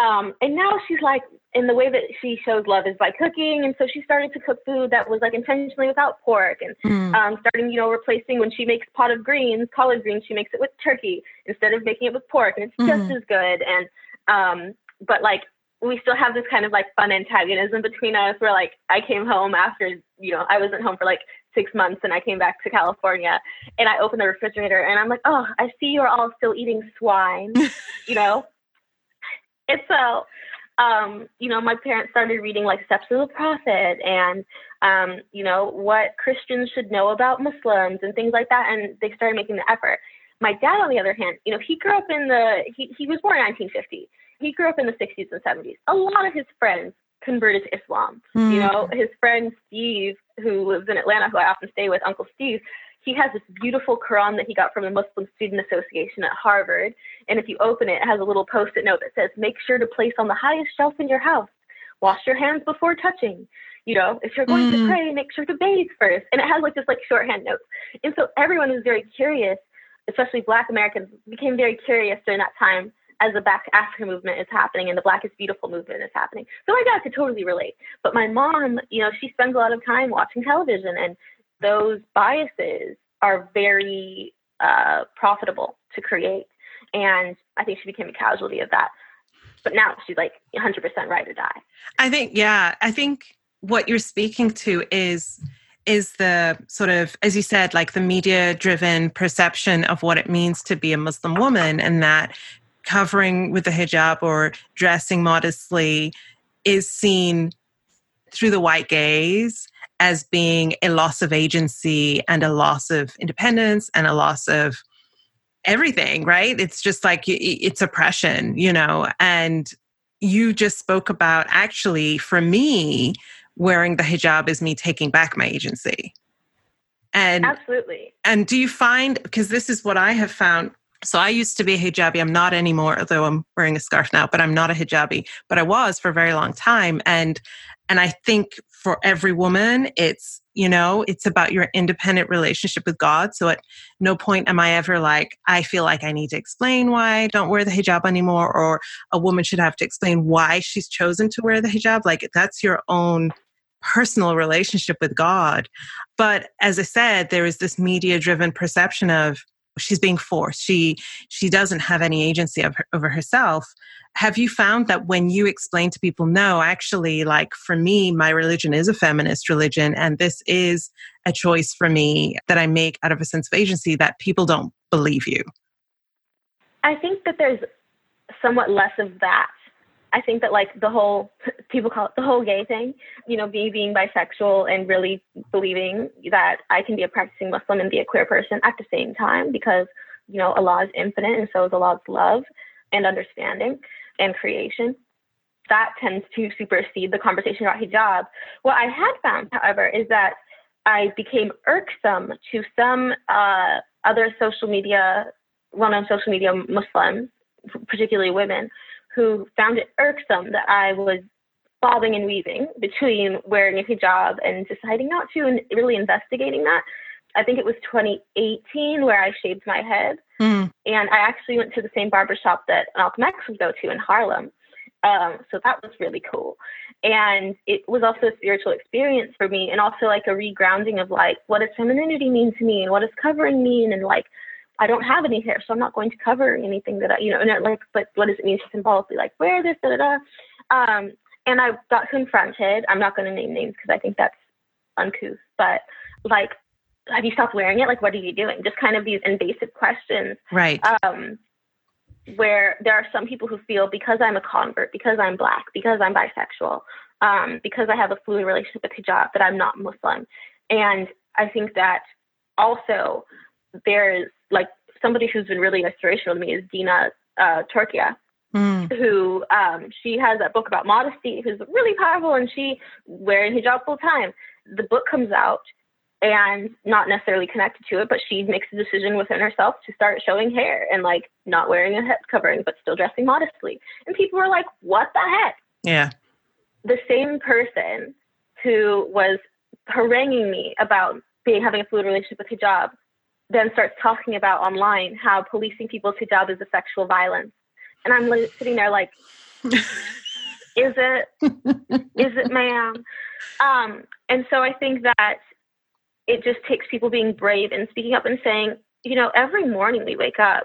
Um, and now she's like, in the way that she shows love is by cooking. And so she started to cook food that was like intentionally without pork and mm. um, starting, you know, replacing when she makes pot of greens, collard greens, she makes it with turkey instead of making it with pork. And it's mm. just as good. And, um, but like we still have this kind of like fun antagonism between us where like I came home after, you know, I wasn't home for like six months and I came back to California and I opened the refrigerator and I'm like, oh, I see you're all still eating swine, you know? and so um, you know, my parents started reading like Steps of the Prophet and, um, you know, what Christians should know about Muslims and things like that. And they started making the effort. My dad, on the other hand, you know, he grew up in the, he, he was born in 1950. He grew up in the 60s and 70s. A lot of his friends converted to Islam. Mm. You know, his friend Steve, who lives in Atlanta, who I often stay with, Uncle Steve, he has this beautiful Quran that he got from the Muslim Student Association at Harvard. And if you open it, it has a little post it note that says, Make sure to place on the highest shelf in your house. Wash your hands before touching. You know, if you're going mm. to pray, make sure to bathe first. And it has like this like shorthand notes. And so everyone was very curious, especially Black Americans, became very curious during that time as the Back to Africa movement is happening and the Black is Beautiful movement is happening. So my dad could totally relate. But my mom, you know, she spends a lot of time watching television and those biases are very uh, profitable to create. And I think she became a casualty of that. But now she's like 100% right or die. I think, yeah, I think what you're speaking to is is the sort of as you said like the media driven perception of what it means to be a muslim woman and that covering with the hijab or dressing modestly is seen through the white gaze as being a loss of agency and a loss of independence and a loss of everything, right? It's just like it's oppression, you know. And you just spoke about actually, for me, wearing the hijab is me taking back my agency. And absolutely. And do you find, because this is what I have found. So I used to be a hijabi. I'm not anymore, although I'm wearing a scarf now, but I'm not a hijabi. But I was for a very long time. And and I think for every woman, it's, you know, it's about your independent relationship with God. So at no point am I ever like, I feel like I need to explain why I don't wear the hijab anymore, or a woman should have to explain why she's chosen to wear the hijab. Like that's your own personal relationship with God. But as I said, there is this media driven perception of, she's being forced. She she doesn't have any agency her, over herself. Have you found that when you explain to people no actually like for me my religion is a feminist religion and this is a choice for me that i make out of a sense of agency that people don't believe you? I think that there's somewhat less of that I think that like the whole people call it the whole gay thing, you know, me being bisexual and really believing that I can be a practicing Muslim and be a queer person at the same time because, you know, Allah is infinite and so is Allah's love and understanding and creation. That tends to supersede the conversation about hijab. What I had found, however, is that I became irksome to some uh, other social media, well known social media Muslims, particularly women, who found it irksome that I was bobbing and weaving between wearing a hijab and deciding not to and really investigating that. I think it was 2018 where I shaved my head. Mm. And I actually went to the same barbershop that Malcolm X would go to in Harlem. Um, so that was really cool. And it was also a spiritual experience for me and also like a regrounding of like, what does femininity mean to me and what does covering mean? And like, I don't have any hair, so I'm not going to cover anything that I, you know, and like, but what does it mean to symbolically like wear this, da da da. Um, and I got confronted. I'm not going to name names because I think that's uncouth, but like, have you stopped wearing it? Like, what are you doing? Just kind of these invasive questions. Right. Um, where there are some people who feel because I'm a convert, because I'm black, because I'm bisexual, um, because I have a fluid relationship with hijab, that I'm not Muslim. And I think that also there's like somebody who's been really inspirational to me is Dina uh, Torkia, mm. who um, she has that book about modesty, who's really powerful, and she wearing hijab full time. The book comes out and not necessarily connected to it, but she makes a decision within herself to start showing hair and like not wearing a head covering, but still dressing modestly. And people were like, "What the heck?" Yeah. The same person who was haranguing me about being having a fluid relationship with hijab then starts talking about online how policing people's hijab is a sexual violence. And I'm li- sitting there like, is it? is it, ma'am? Um, and so I think that it just takes people being brave and speaking up and saying, you know, every morning we wake up,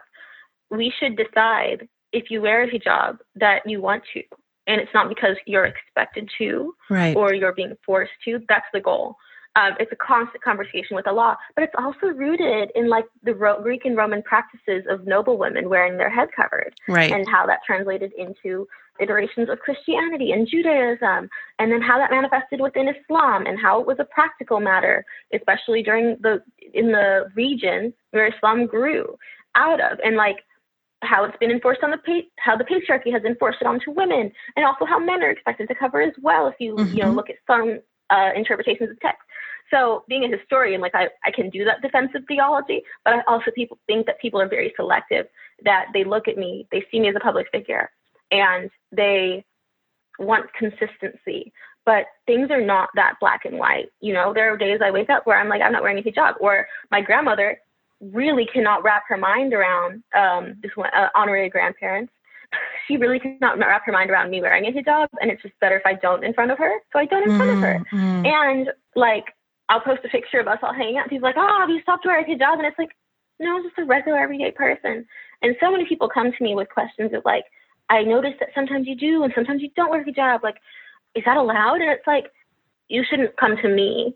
we should decide if you wear a hijab that you want to. And it's not because you're expected to right. or you're being forced to. That's the goal. Um, it's a constant conversation with Allah, but it's also rooted in like the Ro- Greek and Roman practices of noble women wearing their head covered, right. and how that translated into iterations of Christianity and Judaism, and then how that manifested within Islam and how it was a practical matter, especially during the in the region where Islam grew out of, and like how it's been enforced on the pa- how the patriarchy has enforced it onto women, and also how men are expected to cover as well. If you mm-hmm. you know mm-hmm. look at some uh, interpretations of text. So being a historian, like I, I can do that defensive theology, but I also people think that people are very selective, that they look at me, they see me as a public figure, and they want consistency. But things are not that black and white. You know, there are days I wake up where I'm like, I'm not wearing a hijab, or my grandmother really cannot wrap her mind around um, this one, uh, honorary grandparents. She really cannot wrap her mind around me wearing a hijab, and it's just better if I don't in front of her. So I don't in front of her. Mm-hmm. And like, I'll post a picture of us all hanging out. He's like, oh, have you stopped wearing a hijab? And it's like, no, I'm just a regular everyday person. And so many people come to me with questions of like, I noticed that sometimes you do and sometimes you don't wear a hijab. Like, is that allowed? And it's like, you shouldn't come to me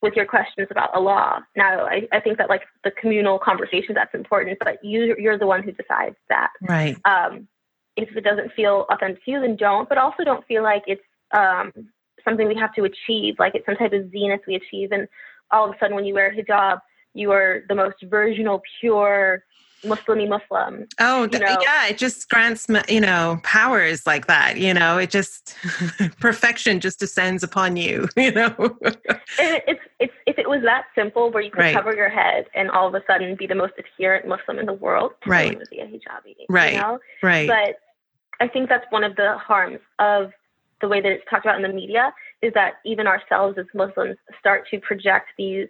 with your questions about Allah. Now, I, I think that like the communal conversation that's important, but you you're the one who decides that. Right. Um, if it doesn't feel authentic to you, then don't. But also don't feel like it's um, something we have to achieve, like it's some type of zenith we achieve. And all of a sudden, when you wear a hijab, you are the most virginal, pure, Muslimy Muslim. Oh, you know? yeah, it just grants you know powers like that. You know, it just perfection just descends upon you. You know, it, it's it's if it was that simple, where you could right. cover your head and all of a sudden be the most adherent Muslim in the world, right? Would be a hijabi, right? You know? Right. But I think that's one of the harms of the way that it's talked about in the media is that even ourselves as Muslims start to project these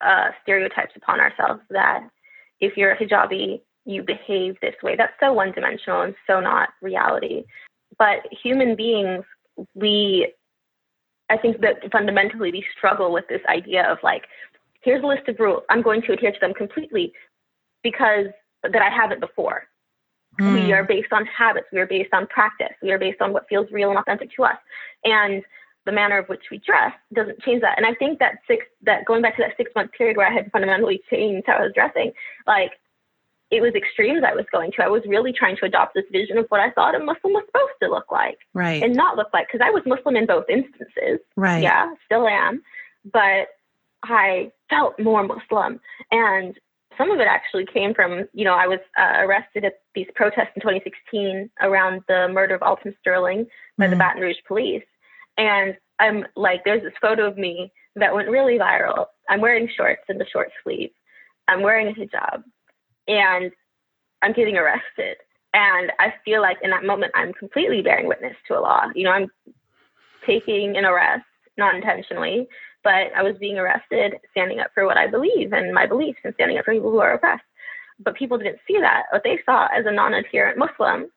uh, stereotypes upon ourselves that if you're a hijabi, you behave this way. That's so one dimensional and so not reality. But human beings, we, I think that fundamentally we struggle with this idea of like, here's a list of rules. I'm going to adhere to them completely because that I haven't before. Mm. We hmm. are based on habits. We are based on practice. We are based on what feels real and authentic to us. And the manner of which we dress doesn't change that. And I think that six that going back to that six month period where I had fundamentally changed how I was dressing, like it was extremes I was going to. I was really trying to adopt this vision of what I thought a Muslim was supposed to look like. Right. And not look like because I was Muslim in both instances. Right. Yeah, still am. But I felt more Muslim. And some of it actually came from, you know, I was uh, arrested at these protests in 2016 around the murder of Alton Sterling by mm-hmm. the Baton Rouge police. And I'm like, there's this photo of me that went really viral. I'm wearing shorts and the short sleeves. I'm wearing a hijab and I'm getting arrested. And I feel like in that moment, I'm completely bearing witness to Allah. You know, I'm taking an arrest, not intentionally, but I was being arrested standing up for what I believe and my beliefs and standing up for people who are oppressed. But people didn't see that. What they saw as a non adherent Muslim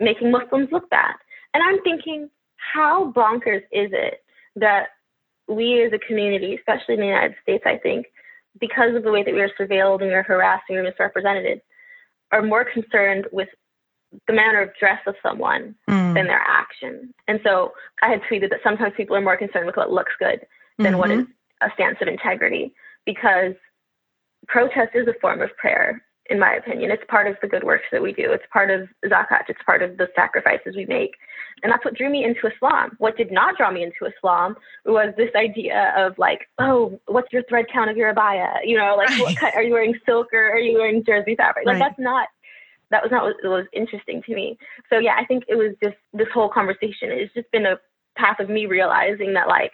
making Muslims look bad. And I'm thinking, how bonkers is it that we as a community, especially in the United States, I think, because of the way that we are surveilled and we are harassed and we are misrepresented, are more concerned with the manner of dress of someone mm. than their action. And so I had tweeted that sometimes people are more concerned with what looks good than mm-hmm. what is a stance of integrity because protest is a form of prayer in my opinion. It's part of the good works that we do. It's part of zakat. It's part of the sacrifices we make. And that's what drew me into Islam. What did not draw me into Islam was this idea of like, oh, what's your thread count of your abaya? You know, like, right. what cut, are you wearing silk or are you wearing jersey fabric? Like, right. that's not, that was not what was interesting to me. So yeah, I think it was just this whole conversation. It's just been a path of me realizing that like,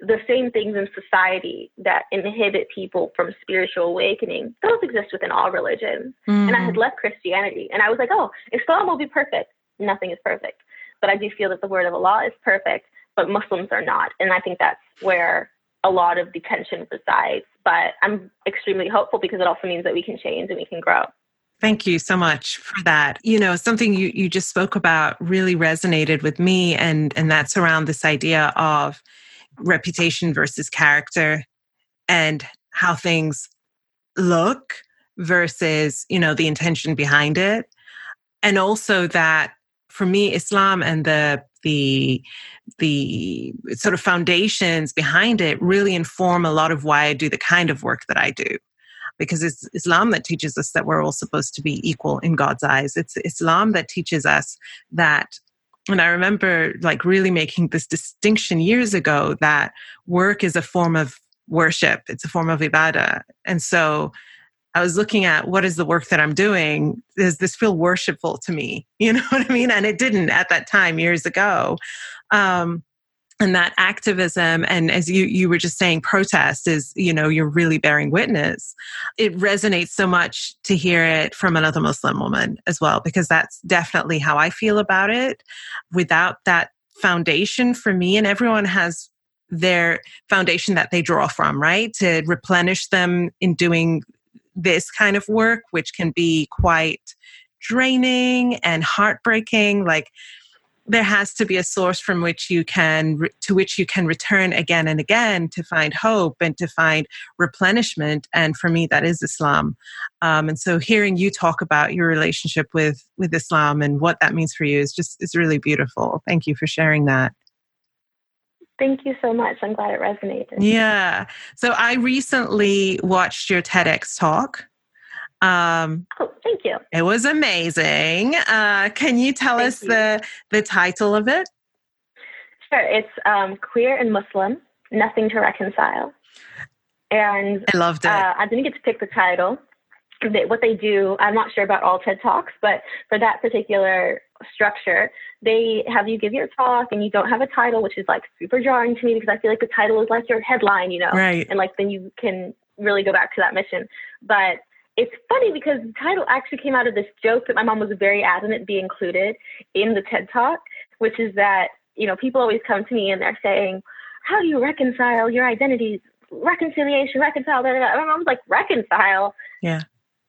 the same things in society that inhibit people from spiritual awakening, those exist within all religions. Mm. And I had mm. left Christianity and I was like, oh, Islam will be perfect. Nothing is perfect. But I do feel that the word of Allah is perfect, but Muslims are not. And I think that's where a lot of the tension resides. But I'm extremely hopeful because it also means that we can change and we can grow. Thank you so much for that. You know, something you, you just spoke about really resonated with me, and, and that's around this idea of reputation versus character and how things look versus you know the intention behind it and also that for me islam and the the the sort of foundations behind it really inform a lot of why i do the kind of work that i do because it's Islam that teaches us that we're all supposed to be equal in God's eyes. It's Islam that teaches us that and I remember like really making this distinction years ago that work is a form of worship, it's a form of ibadah. And so I was looking at what is the work that I'm doing? Does this feel worshipful to me? You know what I mean? And it didn't at that time years ago. Um, and that activism and as you you were just saying protest is you know you're really bearing witness. It resonates so much to hear it from another muslim woman as well because that's definitely how i feel about it. Without that foundation for me and everyone has their foundation that they draw from right? To replenish them in doing this kind of work, which can be quite draining and heartbreaking. Like there has to be a source from which you can to which you can return again and again to find hope and to find replenishment and for me that is islam um, and so hearing you talk about your relationship with with islam and what that means for you is just is really beautiful thank you for sharing that Thank you so much. I'm glad it resonated. Yeah. So I recently watched your TEDx talk. Um, oh, thank you. It was amazing. Uh, can you tell thank us you. the the title of it? Sure. It's um, Queer and Muslim: Nothing to Reconcile. And I loved it. Uh, I didn't get to pick the title. They, what they do, I'm not sure about all TED Talks, but for that particular structure, they have you give your talk and you don't have a title, which is like super jarring to me because I feel like the title is like your headline, you know, right. and like then you can really go back to that mission. But it's funny because the title actually came out of this joke that my mom was very adamant be included in the TED Talk, which is that, you know, people always come to me and they're saying, how do you reconcile your identities? Reconciliation, reconcile. Blah, blah. My mom's like, reconcile? Yeah.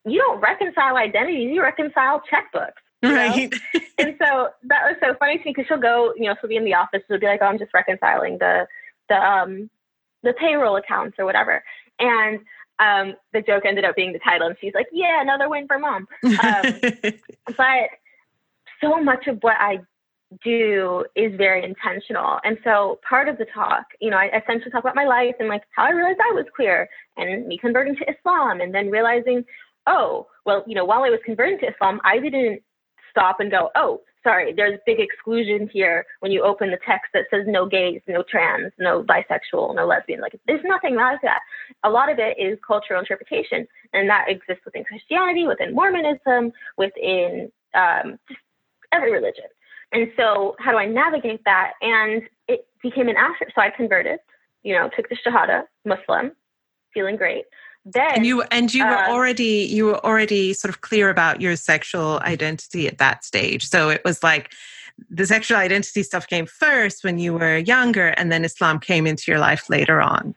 You don't reconcile identities, you reconcile checkbooks. Right. and so that was so funny to me because she'll go, you know, she'll be in the office, she'll be like, oh, I'm just reconciling the, the, um, the payroll accounts or whatever. And um, the joke ended up being the title, and she's like, "Yeah, another win for mom." Um, but so much of what I do is very intentional, and so part of the talk, you know, I essentially talk about my life and like how I realized I was queer, and me converting to Islam, and then realizing, oh, well, you know, while I was converting to Islam, I didn't stop and go, oh, sorry, there's big exclusion here when you open the text that says no gays, no trans, no bisexual, no lesbian. Like there's nothing like that. A lot of it is cultural interpretation, and that exists within Christianity, within Mormonism, within um, just every religion. And so, how do I navigate that? And it became an after. So I converted, you know, took the Shahada, Muslim, feeling great then and you and you were uh, already you were already sort of clear about your sexual identity at that stage so it was like the sexual identity stuff came first when you were younger and then islam came into your life later on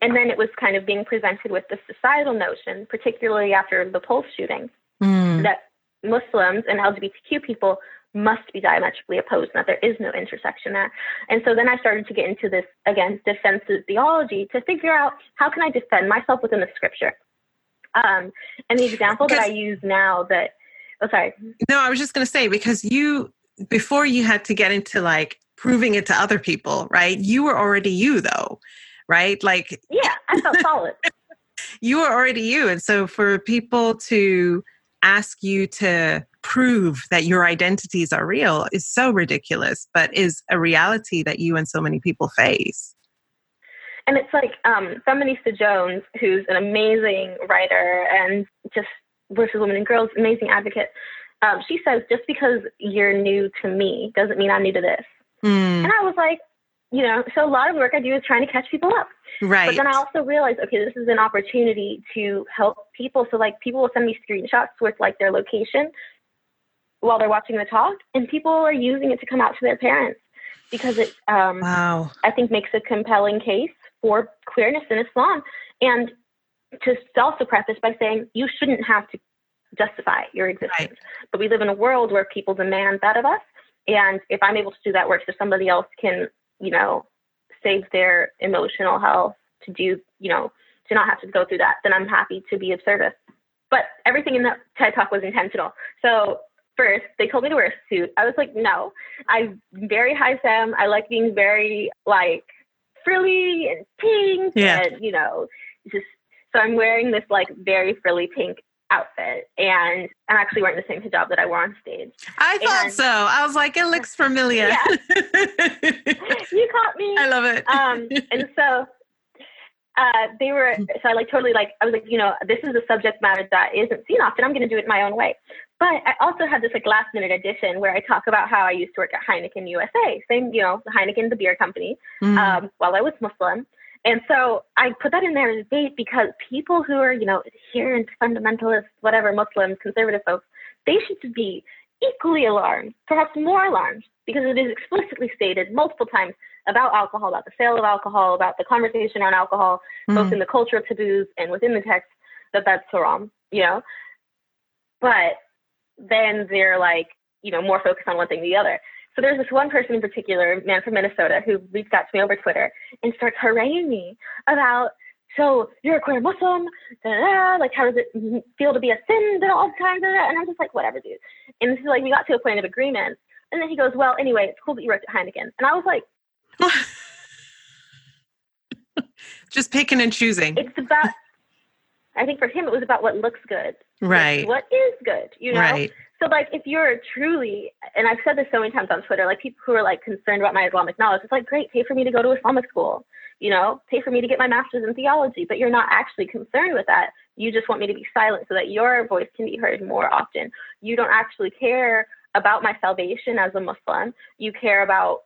and then it was kind of being presented with the societal notion particularly after the pulse shooting mm. that muslims and lgbtq people must be diametrically opposed, and that there is no intersection there. And so then I started to get into this, again, defensive theology to figure out how can I defend myself within the scripture. Um, and the example because, that I use now that, oh, sorry. No, I was just going to say, because you, before you had to get into like proving it to other people, right? You were already you, though, right? Like, yeah, I felt solid. you were already you. And so for people to ask you to prove that your identities are real is so ridiculous, but is a reality that you and so many people face. And it's like um, Feminista Jones, who's an amazing writer and just works with women and girls, amazing advocate. Um, she says, just because you're new to me doesn't mean I'm new to this. Mm. And I was like, you know, so a lot of the work I do is trying to catch people up. Right. But then I also realized, okay, this is an opportunity to help people. So like people will send me screenshots with like their location while they're watching the talk, and people are using it to come out to their parents because it, um, wow. I think, makes a compelling case for queerness in Islam. And to also preface by saying you shouldn't have to justify your existence, right. but we live in a world where people demand that of us. And if I'm able to do that work so somebody else can, you know, save their emotional health to do, you know, to not have to go through that, then I'm happy to be of service. But everything in that TED talk was intentional. So first, they told me to wear a suit. I was like, no. I'm very high fem. I like being very like frilly and pink yeah. and, you know, just So I'm wearing this like very frilly pink outfit and I'm actually wearing the same hijab that I wore on stage. I thought so. I was like, it looks familiar. Yeah. you caught me. I love it. Um, and so uh, they were, so I like totally like, I was like, you know, this is a subject matter that isn't seen often. I'm going to do it my own way. But I also had this like last minute addition where I talk about how I used to work at Heineken USA, same, you know, Heineken, the beer company, mm. um, while I was Muslim. And so I put that in there as a date because people who are, you know, adherent, fundamentalist, whatever, Muslims, conservative folks, they should be equally alarmed, perhaps more alarmed, because it is explicitly stated multiple times about alcohol, about the sale of alcohol, about the conversation on alcohol, mm. both in the culture of taboos and within the text, that that's haram, you know? But then they're like, you know, more focused on one thing than the other. So there's this one person in particular, a man from Minnesota, who reached out to me over Twitter and starts haranguing me about, so you're a queer Muslim, da, da, da, like how does it feel to be a sin that all the time? And I'm just like, whatever, dude. And this is like we got to a point of agreement. And then he goes, well, anyway, it's cool that you worked at Heineken. And I was like, just picking and choosing. It's about. I think for him, it was about what looks good. Right. What is good, you know? Right. So like if you're truly and I've said this so many times on Twitter, like people who are like concerned about my Islamic knowledge, it's like great, pay for me to go to Islamic school, you know, pay for me to get my master's in theology, but you're not actually concerned with that. You just want me to be silent so that your voice can be heard more often. You don't actually care about my salvation as a Muslim. You care about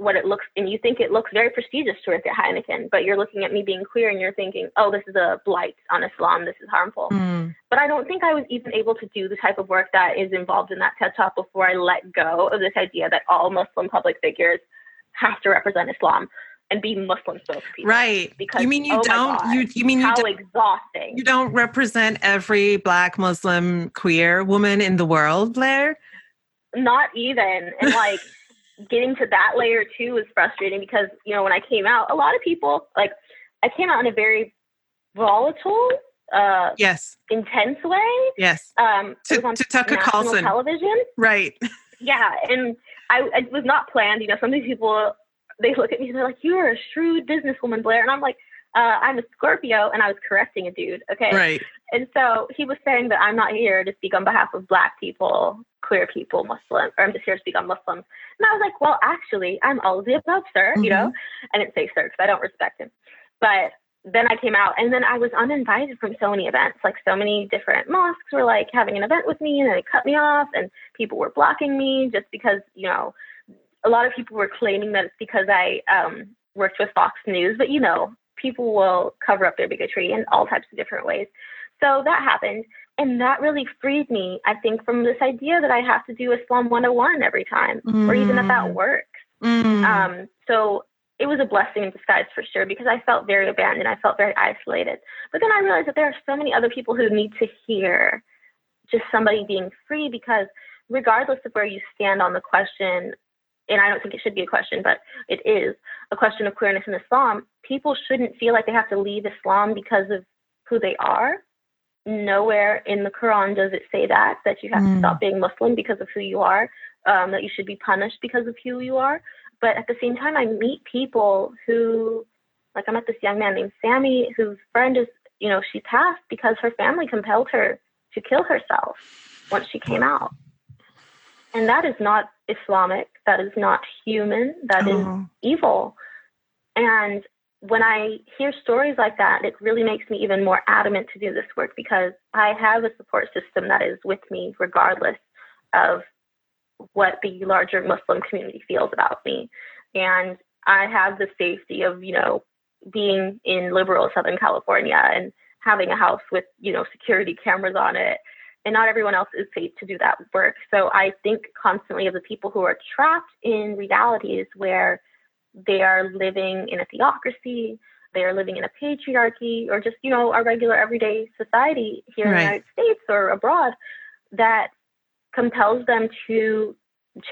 what it looks and you think it looks very prestigious to work at Heineken, but you're looking at me being queer and you're thinking, oh, this is a blight on Islam, this is harmful. Mm. But I don't think I was even able to do the type of work that is involved in that TED Talk before I let go of this idea that all Muslim public figures have to represent Islam and be Muslim spokespeople. Right. Because you mean you oh don't God, you you mean you how don't, exhausting. You don't represent every black Muslim queer woman in the world, Blair? Not even. And like getting to that layer too was frustrating because you know when I came out, a lot of people like I came out in a very volatile, uh, yes, intense way. Yes, um, to, to Tucker Carlson television, right? Yeah, and I it was not planned. You know, some of these people they look at me and they're like, "You are a shrewd businesswoman, Blair," and I'm like, uh, I'm a Scorpio and I was correcting a dude. Okay. Right. And so he was saying that I'm not here to speak on behalf of black people, queer people, Muslim, or I'm just here to speak on Muslims. And I was like, well, actually, I'm all of the above, sir, mm-hmm. you know? I didn't say sir because I don't respect him. But then I came out and then I was uninvited from so many events. Like so many different mosques were like having an event with me and they cut me off and people were blocking me just because, you know, a lot of people were claiming that it's because I um, worked with Fox News, but you know, people will cover up their bigotry in all types of different ways. So that happened. And that really freed me, I think, from this idea that I have to do Islam 101 every time, mm. or even that that mm. works. Mm. Um, so it was a blessing in disguise for sure because I felt very abandoned. I felt very isolated. But then I realized that there are so many other people who need to hear just somebody being free because regardless of where you stand on the question and I don't think it should be a question, but it is a question of queerness in Islam. People shouldn't feel like they have to leave Islam because of who they are. Nowhere in the Quran does it say that that you have mm. to stop being Muslim because of who you are, um, that you should be punished because of who you are. But at the same time, I meet people who, like I met this young man named Sammy, whose friend is, you know, she passed because her family compelled her to kill herself once she came out. And that is not Islamic. That is not human. That is oh. evil. And when I hear stories like that, it really makes me even more adamant to do this work because I have a support system that is with me regardless of what the larger Muslim community feels about me. And I have the safety of, you know, being in liberal Southern California and having a house with, you know, security cameras on it and not everyone else is safe to do that work. So I think constantly of the people who are trapped in realities where they are living in a theocracy, they are living in a patriarchy, or just, you know, our regular everyday society here right. in the United States or abroad that compels them to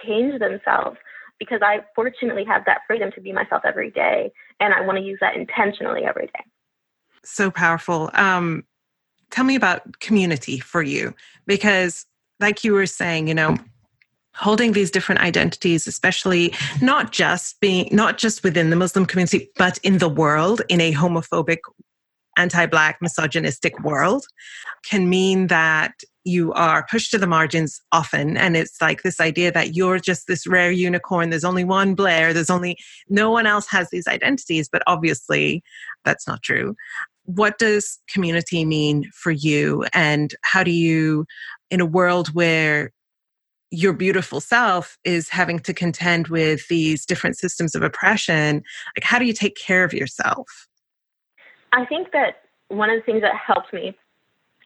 change themselves because I fortunately have that freedom to be myself every day. And I want to use that intentionally every day. So powerful. Um, tell me about community for you because like you were saying you know holding these different identities especially not just being not just within the muslim community but in the world in a homophobic anti Black, misogynistic world can mean that you are pushed to the margins often. And it's like this idea that you're just this rare unicorn. There's only one Blair. There's only no one else has these identities. But obviously, that's not true. What does community mean for you? And how do you, in a world where your beautiful self is having to contend with these different systems of oppression, like how do you take care of yourself? I think that one of the things that helped me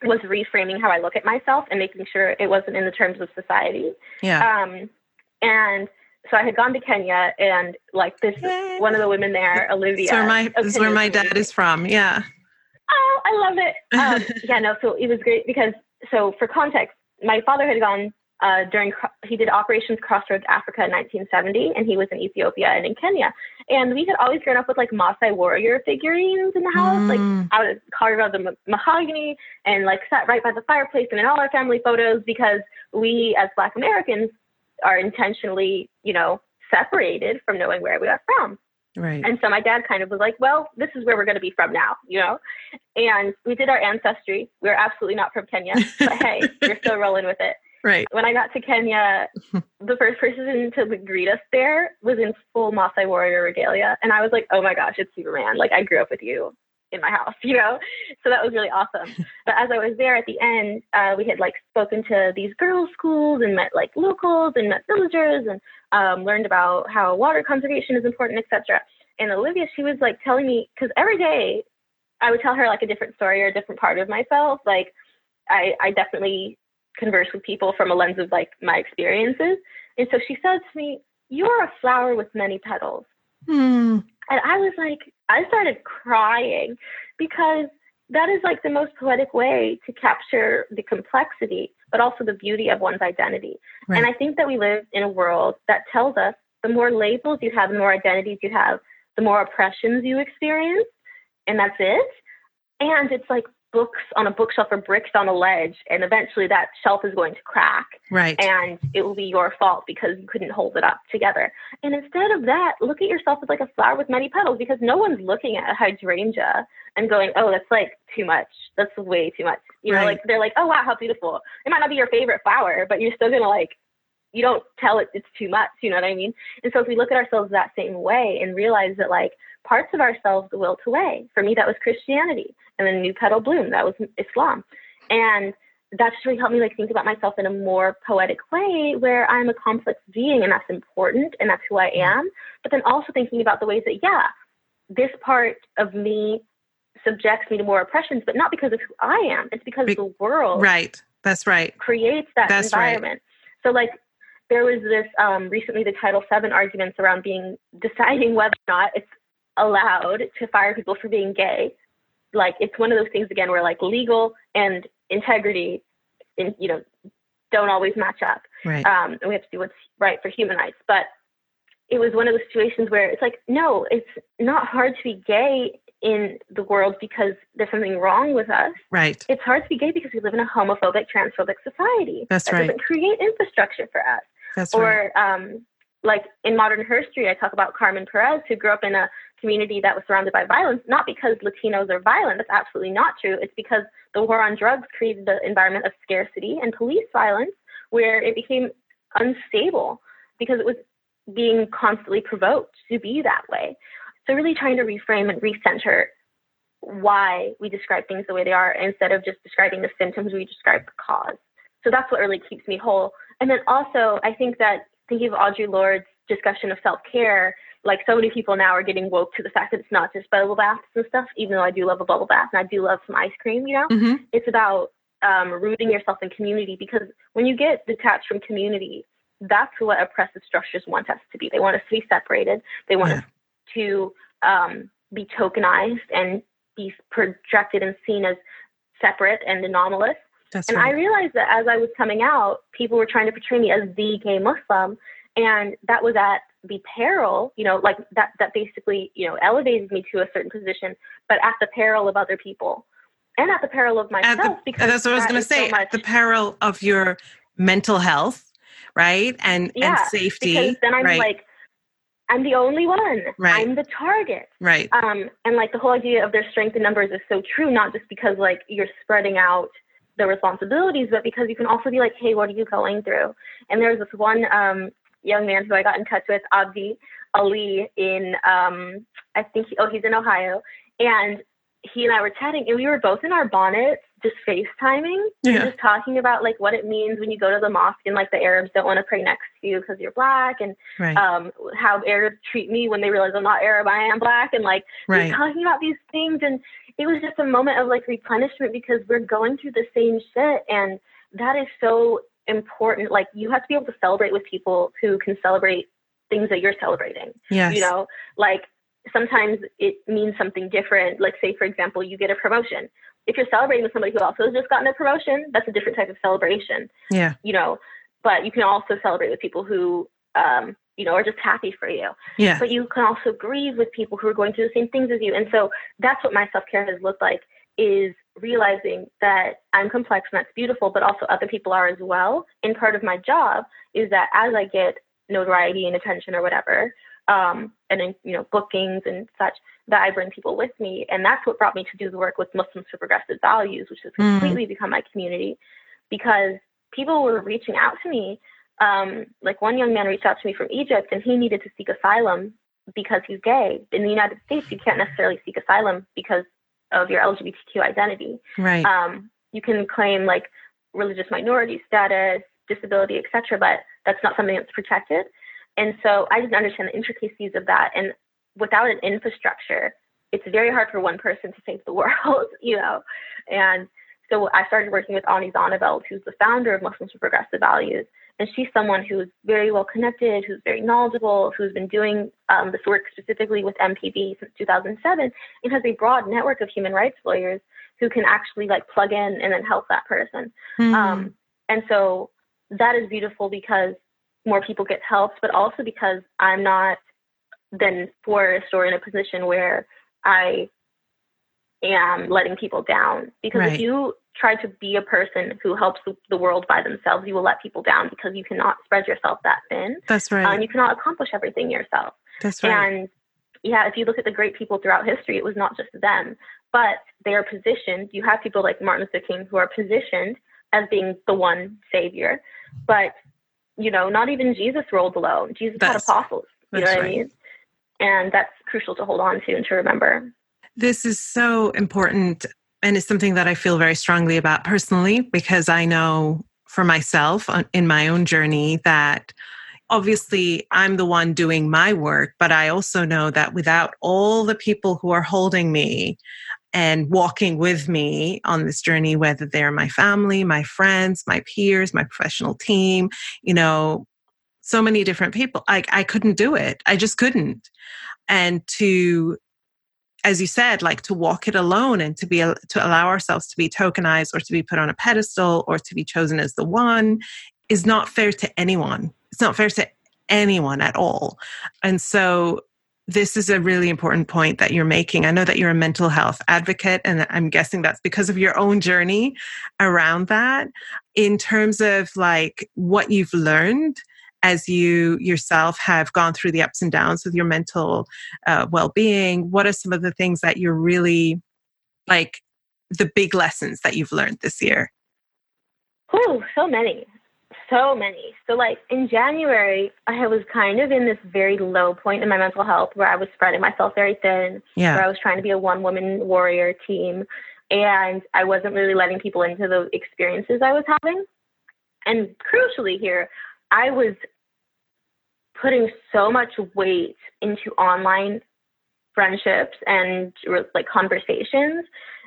was reframing how I look at myself and making sure it wasn't in the terms of society. Yeah. Um, and so I had gone to Kenya and like this Yay. one of the women there, Olivia. This is where my, this is where my dad is from. Yeah. Oh, I love it. Um, yeah, no, so it was great because so for context, my father had gone uh, during he did Operations Crossroads Africa in 1970, and he was in Ethiopia and in Kenya. And we had always grown up with like Maasai warrior figurines in the house, mm. like out of carved out of the mahogany, and like sat right by the fireplace, and in all our family photos because we as Black Americans are intentionally, you know, separated from knowing where we are from. Right. And so my dad kind of was like, well, this is where we're going to be from now, you know? And we did our ancestry. We are absolutely not from Kenya, but hey, we're still rolling with it. Right. When I got to Kenya, the first person to greet us there was in full Maasai warrior regalia. And I was like, oh my gosh, it's Superman. Like, I grew up with you in my house, you know? So that was really awesome. but as I was there at the end, uh, we had like spoken to these girls' schools and met like locals and met villagers and um, learned about how water conservation is important, etc. And Olivia, she was like telling me, because every day I would tell her like a different story or a different part of myself. Like, I, I definitely converse with people from a lens of like my experiences. And so she said to me, You're a flower with many petals. Hmm. And I was like, I started crying because that is like the most poetic way to capture the complexity, but also the beauty of one's identity. Right. And I think that we live in a world that tells us the more labels you have, the more identities you have, the more oppressions you experience, and that's it. And it's like, books on a bookshelf or bricks on a ledge and eventually that shelf is going to crack. Right. And it will be your fault because you couldn't hold it up together. And instead of that look at yourself as like a flower with many petals because no one's looking at a hydrangea and going oh that's like too much. That's way too much. You know right. like they're like oh wow how beautiful. It might not be your favorite flower but you're still gonna like you don't tell it it's too much you know what i mean and so if we look at ourselves that same way and realize that like parts of ourselves wilt away. For me, that was Christianity, and then New Petal Bloom, that was Islam, and that just really helped me like think about myself in a more poetic way, where I'm a complex being, and that's important, and that's who I mm-hmm. am. But then also thinking about the ways that yeah, this part of me subjects me to more oppressions, but not because of who I am. It's because Be- the world, right? That's right, creates that that's environment. Right. So like there was this um, recently the Title VII arguments around being deciding whether or not it's allowed to fire people for being gay. Like it's one of those things again where like legal and integrity, in, you know, don't always match up. Right. Um, and we have to do what's right for human rights. But it was one of those situations where it's like, no, it's not hard to be gay in the world because there's something wrong with us. Right. It's hard to be gay because we live in a homophobic, transphobic society. That's that right. Doesn't create infrastructure for us. That's or, right. um, like in modern history, I talk about Carmen Perez, who grew up in a community that was surrounded by violence, not because Latinos are violent. That's absolutely not true. It's because the war on drugs created the environment of scarcity and police violence where it became unstable because it was being constantly provoked to be that way. So, really trying to reframe and recenter why we describe things the way they are instead of just describing the symptoms, we describe the cause. So, that's what really keeps me whole. And then also, I think that thinking of Audre Lorde's discussion of self care, like so many people now are getting woke to the fact that it's not just bubble baths and stuff, even though I do love a bubble bath and I do love some ice cream, you know? Mm-hmm. It's about um, rooting yourself in community because when you get detached from community, that's what oppressive structures want us to be. They want us to be separated. They want yeah. us to um, be tokenized and be projected and seen as separate and anomalous. That's and right. I realized that as I was coming out, people were trying to portray me as the gay Muslim, and that was at the peril, you know, like that that basically, you know, elevated me to a certain position, but at the peril of other people. And at the peril of myself the, because that's what I was gonna say. So at the peril of your mental health, right? And yeah, and safety. Because then I'm right? like I'm the only one. Right. I'm the target. Right. Um, and like the whole idea of their strength in numbers is so true, not just because like you're spreading out the responsibilities, but because you can also be like, hey, what are you going through? And there was this one um, young man who I got in touch with, Abdi Ali, in um, I think he, oh he's in Ohio, and he and I were chatting, and we were both in our bonnets, just FaceTiming, Yeah. just talking about like what it means when you go to the mosque and like the Arabs don't want to pray next to you because you're black, and Right. um, how Arabs treat me when they realize I'm not Arab, I am black, and like right. just talking about these things and it was just a moment of like replenishment because we're going through the same shit and that is so important. Like you have to be able to celebrate with people who can celebrate things that you're celebrating Yes. you know? Like sometimes it means something different. Like say for example you get a promotion. If you're celebrating with somebody who also has just gotten a promotion that's a different type of celebration Yeah. you know? But you can also celebrate with people who um you know are just happy for you Yeah. but you can also grieve with people who are going through the same things as you. And so that's what my self care has looked like is realizing that I'm complex and that's beautiful, but also other people are as well. And part of my job is that as I get notoriety and attention or whatever, um, and then, you know, bookings and such, that I bring people with me. And that's what brought me to do the work with Muslims for Progressive Values, which has Mm. completely become my community because people were reaching out to me um, like one young man reached out to me from Egypt and he needed to seek asylum because he's gay. In the United States, you can't necessarily seek asylum because of your LGBTQ identity. Right. Um, you can claim like religious minority status, disability, etc., but that's not something that's protected. And so I didn't understand the intricacies of that. And without an infrastructure, it's very hard for one person to save the world, you know. And so I started working with Ani Zonneveld, who's the founder of Muslims for Progressive Values. And she's someone who's very well connected, who's very knowledgeable, who's been doing um, this work specifically with MPV since 2007, and has a broad network of human rights lawyers who can actually like plug in and then help that person. Mm. Um, and so that is beautiful because more people get helped, but also because I'm not then forced or in a position where I am letting people down. Because Right. if you try to be a person who helps the, world by themselves, you will let people down because you cannot spread yourself that thin. That's Uh, right. and you cannot accomplish everything yourself. That's right. And yeah, if you look at the great people throughout history, it was not just them, but they are positioned. You have people like Martin Luther King who are positioned as being the one savior, but you know, not even Jesus rolled alone. Jesus had apostles. You know what right. I mean? And that's crucial to hold on to and to remember. This is so important. And it's something that I feel very strongly about personally because I know for myself uh, in my own journey that obviously I'm the one doing my work, but I also know that without all the people who are holding me and walking with me on this journey, whether they're my family, my friends, my peers, my professional team, you know, so many different people, I, I couldn't do it. I just couldn't. And to as you said, like to walk it alone and to be to allow ourselves to be tokenized or to be put on a pedestal or to be chosen as the one is not fair to anyone. It's not fair to anyone at all. And so this is a really important point that you're making. I know that you're a mental health advocate, and I'm guessing that's because of your own journey around that. In terms of like what you've learned as you yourself have gone through the ups and downs with your mental uh, well-being what are some of the things that you're really like the big lessons that you've learned this year oh so many. So many. So, like in January, I was kind of in this very low point in my mental health where I was spreading myself very thin, yeah where I was trying to be a one woman warrior team, and I wasn't really letting people into the experiences I was having. And crucially, here, I was putting so much weight into online friendships and like conversations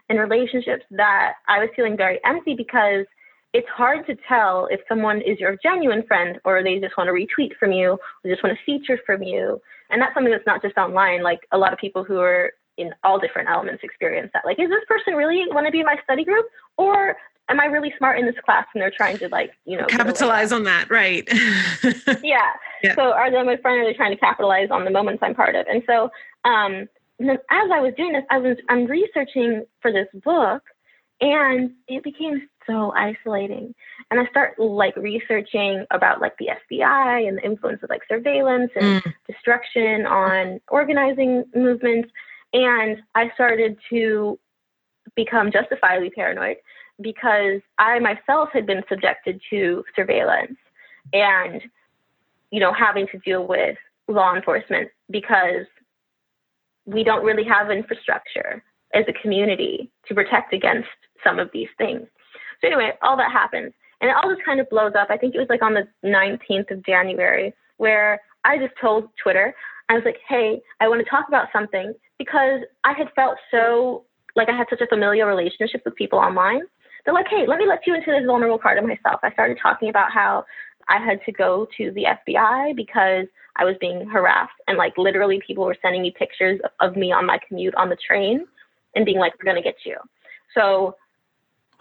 and relationships that I was feeling very empty because it's hard to tell if someone is your genuine friend or they just want to retweet from you or just want to feature from you. And that's something that's not just online. Like a lot of people who are in all different elements experience that. Like, is this person really want to be in my study group or am I really smart in this class and they're trying to like, you know, capitalize on that right yeah. Yeah. So are they my friend are they trying to capitalize on the moments I'm part of? And so um and then as I was doing this, I was I'm researching for this book and it became so isolating. and I start like researching about like the FBI and the influence of like surveillance and mm. destruction on organizing movements. And I started to become justifiably paranoid because I myself had been subjected to surveillance and, you know, having to deal with law enforcement because we don't really have infrastructure as a community to protect against some of these things. So anyway, all that happens. And it all just kind of blows up. I think it was like on the 19th of January where I just told Twitter, I was like, hey, I want to talk about something because I had felt so like I had such a familiar relationship with people online. They're like, hey, let me let you into this vulnerable part of myself. I started talking about how I had to go to the FBI because I was being harassed and like literally people were sending me pictures of me on my commute on the train and being like, we're going to get you. So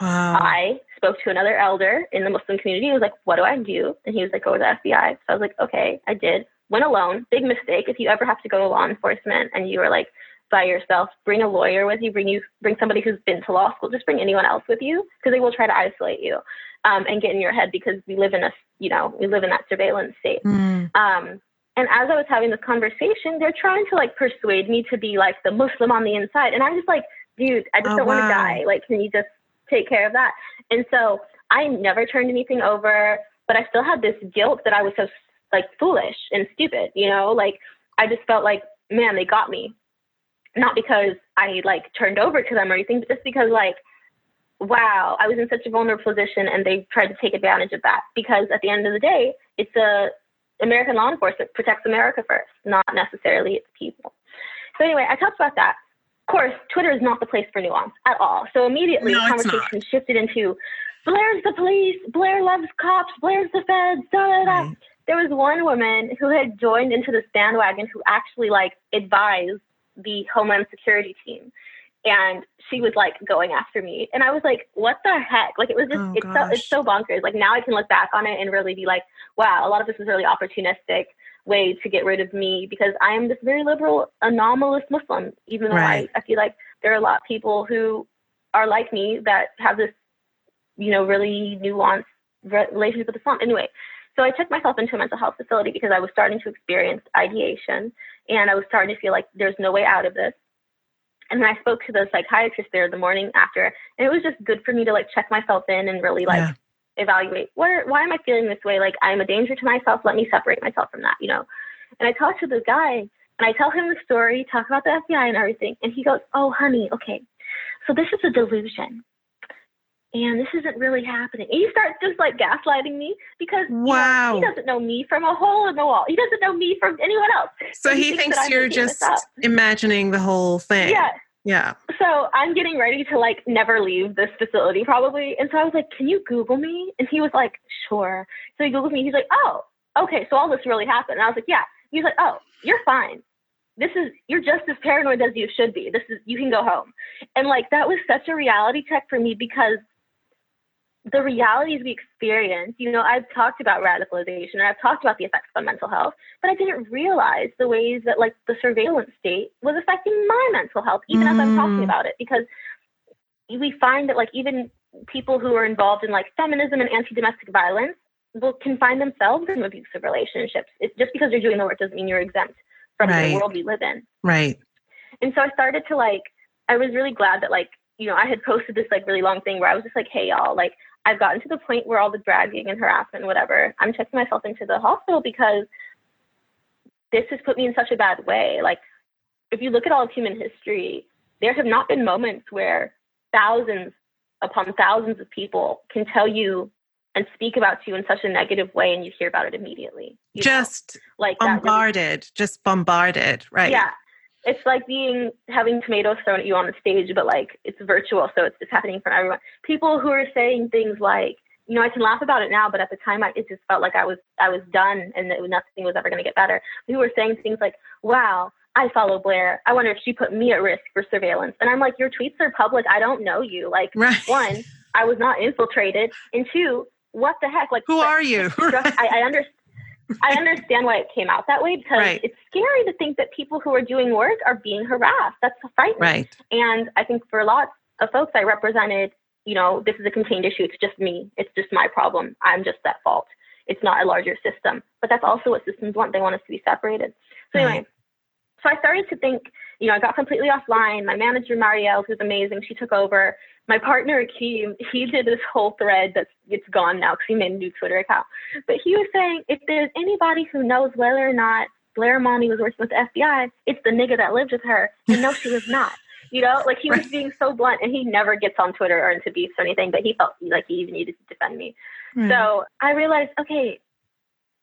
wow. I spoke to another elder in the Muslim community. He was like, what do I do? And he was like, go to the FBI. So I was like, okay, I did. Went alone. Big mistake. If you ever have to go to law enforcement and you are like by yourself, bring a lawyer with you. Bring you, bring somebody who's been to law school. Just bring anyone else with you because they will try to isolate you um, and get in your head because we live in a, you know, we live in that surveillance state. Mm. Um, and as I was having this conversation, they're trying to like persuade me to be like the Muslim on the inside. And I'm just like, dude, I just oh, don't wow. want to die. Like, can you just take care of that? And so I never turned anything over, but I still had this guilt that I was so like foolish and stupid, you know, like I just felt like, man, they got me. Not because I like turned over to them or anything, but just because like, wow, I was in such a vulnerable position and they tried to take advantage of that. Because at the end of the day, it's a American law enforcement protects America first, not necessarily its people. So anyway, I talked about that. Of course, Twitter is not the place for nuance at all. So immediately no, the conversation shifted into Blair's the police, Blair loves cops, Blair's the feds, da da da. Right. There was one woman who had joined into this bandwagon who actually like advised the Homeland Security team. And she was like going after me. And i was like what the heck? Like it was just oh, it's so it's so bonkers. Like now i can look back on it and really be like wow a lot of this is really opportunistic way to get rid of me because i am this very liberal anomalous muslim even though right. I, I feel like there are a lot of people who are like me that have this you know really nuanced relationship with islam. Anyway so I took myself into a mental health facility because I was starting to experience ideation and I was starting to feel like there's no way out of this. And then I spoke to the psychiatrist there the morning after, and it was just good for me to like check myself in and really like yeah. evaluate where why am I feeling this way? Like I'm a danger to myself. Let me separate myself from that, you know. And I talked to the guy, and I tell him the story, talk about the FBI and everything, and he goes, "Oh, honey, okay, so this is a delusion." And this isn't really happening. And he starts just like gaslighting me because wow. You know, he doesn't know me from a hole in the wall. He doesn't know me from anyone else. So, he, he, thinks, thinks you're just imagining the whole thing. Yeah. Yeah. So I'm getting ready to like never leave this facility probably. And so I was like, can you Google me? And he was like, sure. So he Googled me. He's like, oh, okay. So all this really happened. And I was like, yeah. He's like, oh, you're fine. This is, you're just as paranoid as you should be. This is, you can go home. And like, that was such a reality check for me because the realities we experience, you know, I've talked about radicalization and I've talked about the effects on mental health, but I didn't realize the ways that like the surveillance state was affecting my mental health, even mm. as I'm talking mm. about it, because we find that like even people who are involved in like feminism and anti-domestic violence will can find themselves in abusive relationships. It's just because you're doing the work doesn't mean you're exempt from right. the world we live in. Right. And so I started to like, I was really glad that like, you know, I had posted this like really long thing where I was just like, hey y'all, like I've gotten to the point where all the dragging and harassment and whatever, I'm checking myself into the hospital because this has put me in such a bad way. Like, if you look at all of human history, there have not been moments where thousands upon thousands of people can tell you and speak about you in such a negative way and you hear about it immediately. Just know? like bombarded, really, just bombarded, right? Yeah it's like being having tomatoes thrown at you on the stage, but like it's virtual, so it's, it's happening for everyone. People who are saying things like, you know, I can laugh about it now, but at the time, I, it just felt like I was I was done and that nothing was ever going to get better. People were saying things like, "Wow, I follow Blair. I wonder if she put me at risk for surveillance." And I'm like, "Your tweets are public. I don't know you. Like, right. one, I was not infiltrated, and two, what the heck? Like, who are you? I, I understand." I understand why it came out that way because right. it's scary to think that people who are doing work are being harassed. That's frightening. Right. And I think for lots of folks, I represented you know, this is a contained issue. It's just me. It's just my problem. I'm just at fault. It's not a larger system. But that's also what systems want. They want us to be separated. So anyway, right. so I started to think, you know, I got completely offline. My manager, Marielle, who's amazing, she took over. My partner, Akeem, he did this whole thread that's it's gone now because he made a new Twitter account. But he was saying if there's anybody who knows whether or not Blair Imani was working with the FBI, it's the nigga that lived with her. And no, she was not. You know, like he was being so blunt and he never gets on Twitter or into beefs or anything, but he felt like he even needed to defend me. Mm. So I realized, okay,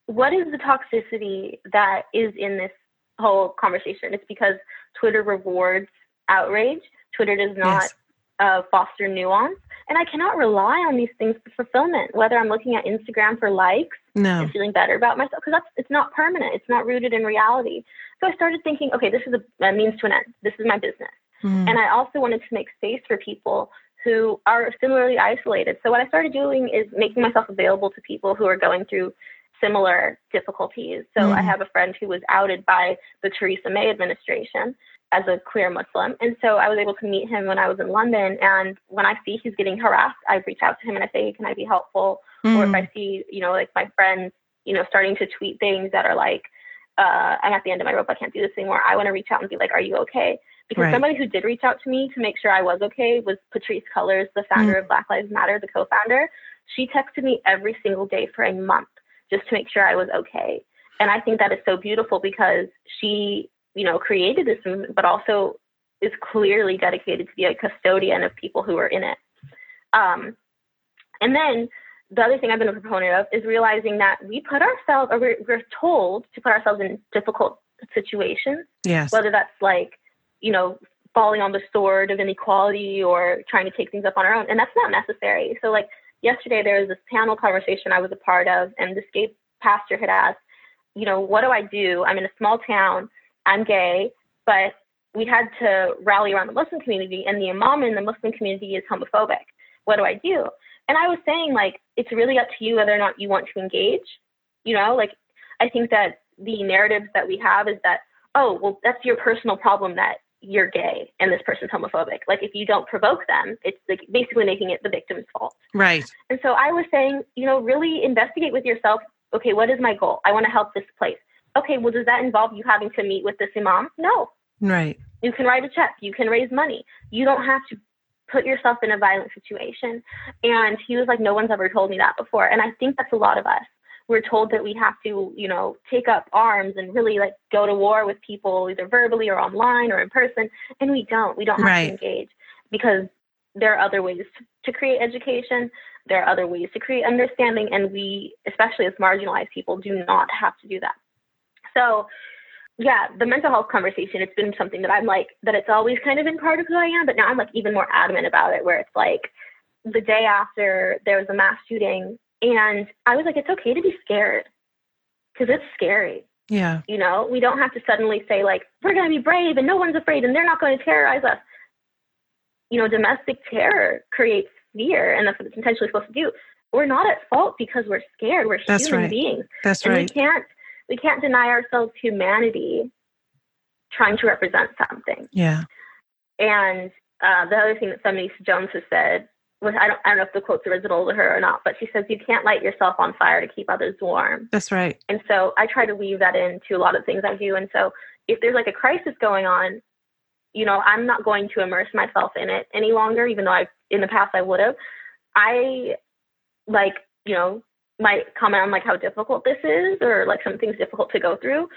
what is the toxicity that is in this whole conversation? It's because Twitter rewards outrage. Twitter does not yes. Uh, foster nuance. And I cannot rely on these things for fulfillment, whether I'm looking at Instagram for likes no. and feeling better about myself, because that's it's not permanent. It's not rooted in reality. So I started thinking, okay, this is a, a means to an end. This is my business. Mm. And I also wanted to make space for people who are similarly isolated. So what I started doing is making myself available to people who are going through similar difficulties. So mm. I have a friend who was outed by the Theresa May administration as a queer Muslim. And so I was able to meet him when I was in London. And when I see he's getting harassed, I reach out to him and I say, can I be helpful? Mm. Or if I see, you know, like my friends, you know, starting to tweet things that are like, uh, I'm at the end of my rope, I can't do this anymore. I want to reach out and be like, are you okay? Because right. somebody who did reach out to me to make sure I was okay was Patrisse Cullors, the founder mm. of Black Lives Matter, the co-founder. She texted me every single day for a month just to make sure I was okay. And I think that is so beautiful because she, you know, created this movement, but also is clearly dedicated to be a custodian of people who are in it. Um, and then the other thing I've been a proponent of is realizing that we put ourselves, or we're, we're told to put ourselves in difficult situations. Yes. Whether that's like you know, falling on the sword of inequality or trying to take things up on our own. And that's not necessary. So, like yesterday, there was this panel conversation I was a part of, and this gay pastor had asked, you know, what do I do? I'm in a small town, I'm gay, but we had to rally around the Muslim community, and the imam in the Muslim community is homophobic. What do I do? And I was saying, like, it's really up to you whether or not you want to engage. You know, like, I think that the narratives that we have is that, oh, well, that's your personal problem that you're gay and this person's homophobic. Like if you don't provoke them, it's like basically making it the victim's fault. Right. And so I was saying, you know, really investigate with yourself. Okay, what is my goal? I want to help this place. Okay, well, does that involve you having to meet with this imam? No. Right. You can write a check. You can raise money. You don't have to put yourself in a violent situation. And he was like, no one's ever told me that before. And I think that's a lot of us we're told that we have to, you know, take up arms and really like go to war with people either verbally or online or in person. And we don't. We don't have right. to engage because there are other ways to, to create education. There are other ways to create understanding. And we, especially as marginalized people, do not have to do that. So, yeah, the mental health conversation, it's been something that I'm like, that it's always kind of been part of who I am, but now I'm like even more adamant about it, where it's like the day after there was a mass shooting and I was like, it's okay to be scared because it's scary. Yeah. You know, we don't have to suddenly say, like, we're going to be brave and no one's afraid and they're not going to terrorize us. You know, domestic terror creates fear, and that's what it's intentionally supposed to do. We're not at fault because we're scared. We're that's human right. beings. That's and right. We can't we can't deny ourselves humanity trying to represent something. Yeah. And uh, the other thing that Feminista Jones has said I don't, I don't know if the quote's original to her or not, but she says, You can't light yourself on fire to keep others warm. That's right. And so I try to weave that into a lot of things I do. And so if there's like a crisis going on, you know, I'm not going to immerse myself in it any longer, even though I, in the past, I would have. I like, you know, might comment on like how difficult this is or like something's difficult to go through.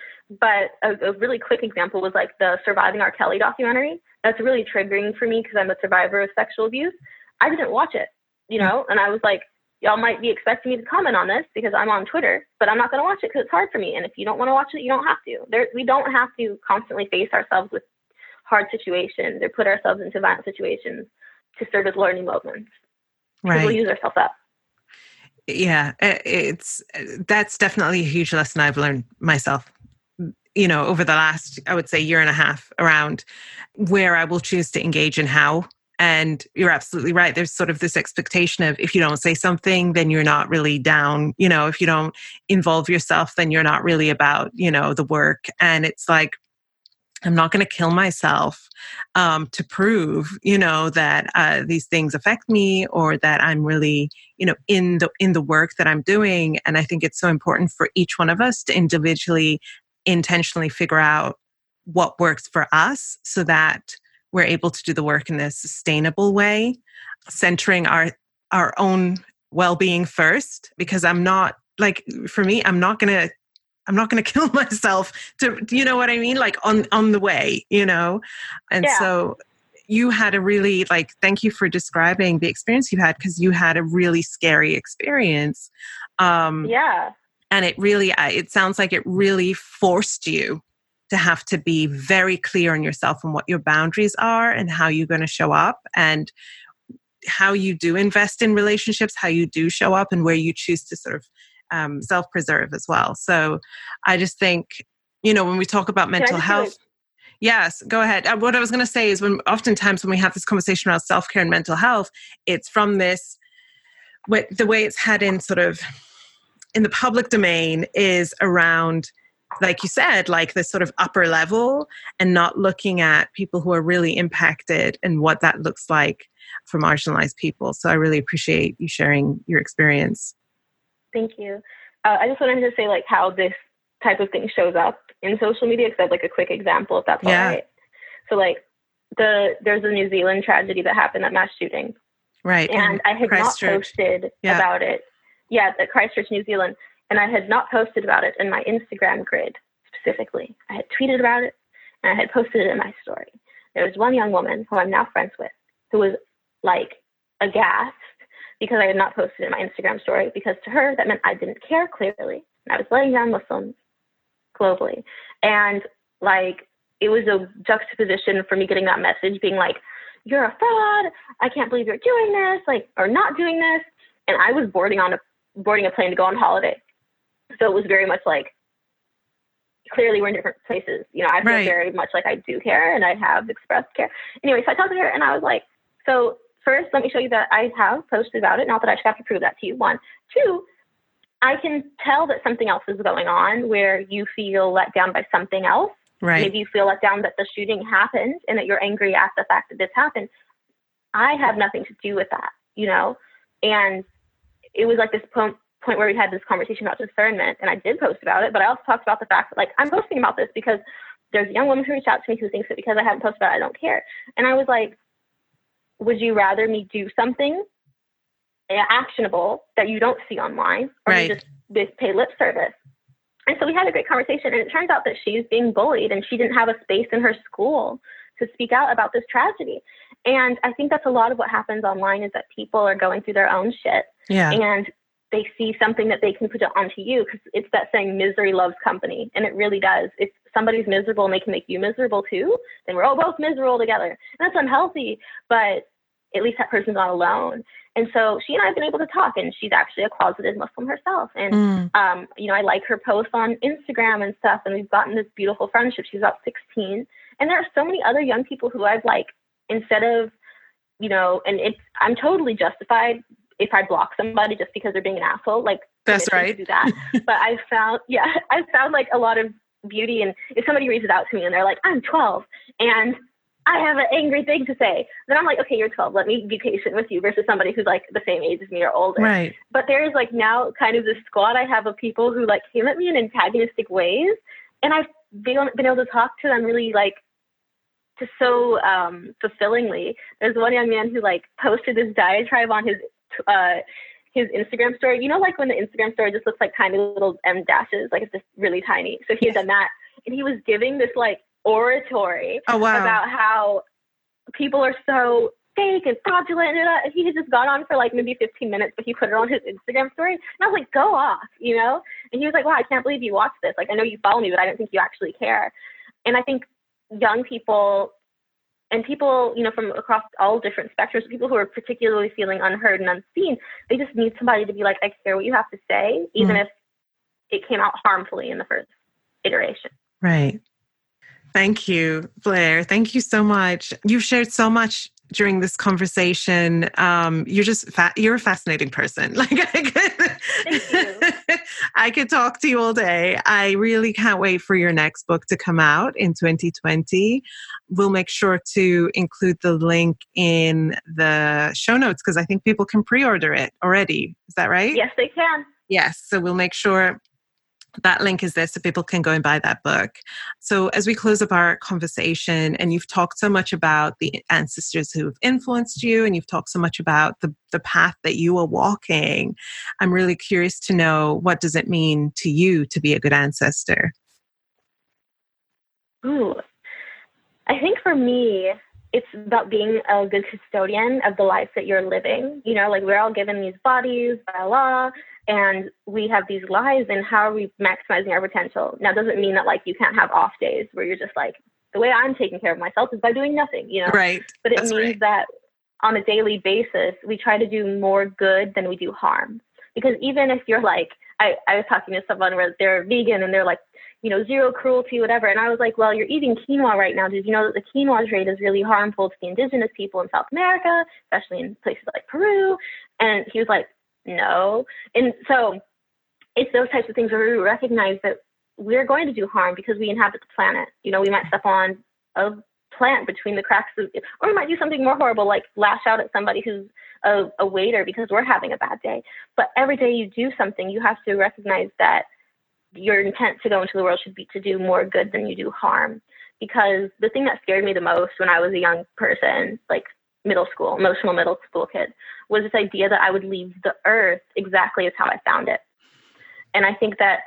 But a, a really quick example was like the Surviving R. Kelly documentary. That's really triggering for me because I'm a survivor of sexual abuse. I didn't watch it, you know, and I was like, y'all might be expecting me to comment on this because I'm on Twitter, but I'm not going to watch it because it's hard for me. And if you don't want to watch it, you don't have to. There, we don't have to constantly face ourselves with hard situations or put ourselves into violent situations to serve as learning moments. Right. We'll use ourselves up. Yeah, eh, it's that's definitely a huge lesson I've learned myself. You know, over the last, I would say, year and a half around where I will choose to engage and how and you're absolutely right. There's sort of this expectation of if you don't say something, then you're not really down. You know, if you don't involve yourself, then you're not really about, you know, the work. And it's like, I'm not going to kill myself um, to prove, you know, that uh, these things affect me or that I'm really, you know, in the in the work that I'm doing. And I think it's so important for each one of us to individually, intentionally figure out what works for us, so that we're able to do the work in a sustainable way, centering our our own well-being first. Because I'm not like for me, I'm not going to I'm not going to kill myself to, you know what I mean? Like on, on the way, you know? And yeah. so you had a really like, thank you for describing the experience you had because you had a really scary experience. Um, yeah. And it really, it sounds like it really forced you to have to be very clear on yourself and what your boundaries are and how you're going to show up and how you do invest in relationships, how you do show up and where you choose to sort of um, self preserve as well. So I just think, you know, when we talk about mental health, yes, go ahead. Uh, what I was going to say is when oftentimes when we have this conversation around self care and mental health, it's from this, the way it's had in sort of in the public domain is around like you said, like this sort of upper level and not looking at people who are really impacted and what that looks like for marginalized people. So I really appreciate you sharing your experience. Thank you. Uh, I just wanted to say like how this type of thing shows up in social media because I have like a quick example if that's yeah. all right. So like the there's a New Zealand tragedy that happened, that mass shooting. Right. And I had not posted yeah. about it. Yeah, the Christchurch, New Zealand. And I had not posted about it in my Instagram grid specifically. I had tweeted about it and I had posted it in my story. There was one young woman who I'm now friends with who was like aghast because I had not posted in my Instagram story because to her that meant I didn't care clearly. And I was letting down Muslims globally. And like it was a juxtaposition for me getting that message being like, You're a fraud, I can't believe you're doing this, like or not doing this. And I was boarding on a boarding a plane to go on holiday. So it was very much like clearly we're in different places. You know, I feel right. very much like I do care and I have expressed care. Anyway, so I talked to her and I was like, so first, let me show you that I have posted about it. Not that I should have to prove that to you. One, two, I can tell that something else is going on where you feel let down by something else. Right. Maybe you feel let down that the shooting happened and that you're angry at the fact that this happened. I have nothing to do with that, you know? And it was like this point, where we had this conversation about discernment, and I did post about it, but I also talked about the fact that, like, I'm posting about this because there's a young woman who reached out to me who thinks that because I haven't posted about it, I don't care. And I was like, would you rather me do something actionable that you don't see online or right. you just, just pay lip service? And so we had a great conversation, and it turns out that she's being bullied and she didn't have a space in her school to speak out about this tragedy. And I think that's a lot of what happens online is that people are going through their own shit. Yeah. And they see something that they can put it onto you because it's that saying misery loves company. And it really does. If somebody's miserable and they can make you miserable too then we're all both miserable together. And that's unhealthy but at least that person's not alone. And so she and i have been able to talk and she's actually a closeted muslim herself. And mm. um, you know i like her posts on instagram and stuff and we've gotten this beautiful friendship. She's about 16 and there are so many other young people who i've like instead of you know and it's i'm totally justified if I block somebody just because they're being an asshole, like that's right. do that. but I found, yeah, I found like a lot of beauty. And if somebody reaches out to me and they're like, I'm 12 and I have an angry thing to say, then I'm like, okay, you're 12. Let me be patient with you versus somebody who's like the same age as me or older. Right. But there is like now kind of this squad I have of people who like came at me in antagonistic ways. And I've been, been able to talk to them really like just so um, fulfillingly. There's one young man who like posted this diatribe on his uh, his Instagram story. You know, like when the Instagram story just looks like tiny little M dashes, like it's just really tiny. So he had done that, and he was giving this like oratory oh, wow. about how people are so fake and fraudulent, and, uh, and he had just gone on for like maybe 15 minutes, but he put it on his Instagram story, and I was like, "Go off," you know. And he was like, "Wow, I can't believe you watched this. Like, I know you follow me, but I don't think you actually care." And I think young people and people, you know, from across all different spectrums, people who are particularly feeling unheard and unseen, they just need somebody to be like, I care what you have to say, even mm if it came out harmfully in the first iteration. Right. Thank you, Blair. Thank you so much. You've shared so much during this conversation. Um, you're just fa- you're a fascinating person. Like I could, I could talk to you all day. I really can't wait for your next book to come out in 2020. We'll make sure to include the link in the show notes because I think people can pre-order it already. Is that right? Yes, they can. Yes. So we'll make sure that link is there so people can go and buy that book. So, as we close up our conversation, and you've talked so much about the ancestors who've influenced you, and you've talked so much about the, the path that you are walking, I'm really curious to know what does it mean to you to be a good ancestor? Ooh, I think for me, it's about being a good custodian of the life that you're living. You know, like we're all given these bodies by Allah and we have these lives and how are we maximizing our potential. Now doesn't mean that like you can't have off days where you're just like the way i'm taking care of myself is by doing nothing you know? Right. But it That's means right. that on a daily basis we try to do more good than we do harm. Because even if you're like i, I was talking to someone where they're vegan and they're like you know zero cruelty whatever and i was like well you're eating quinoa right now. Did you know that the quinoa trade is really harmful to the indigenous people in south america especially in places like peru? And he was like no. And so it's those types of things where we recognize that we're going to do harm because we inhabit the planet. You know, we might step on a plant between the cracks, of, or we might do something more horrible, like lash out at somebody who's a, a waiter because we're having a bad day. But every day you do something, you have to recognize that your intent to go into the world should be to do more good than you do harm. Because the thing that scared me the most when I was a young person, like middle school, emotional middle school kid, was this idea that I would leave the earth exactly as how I found it. And I think that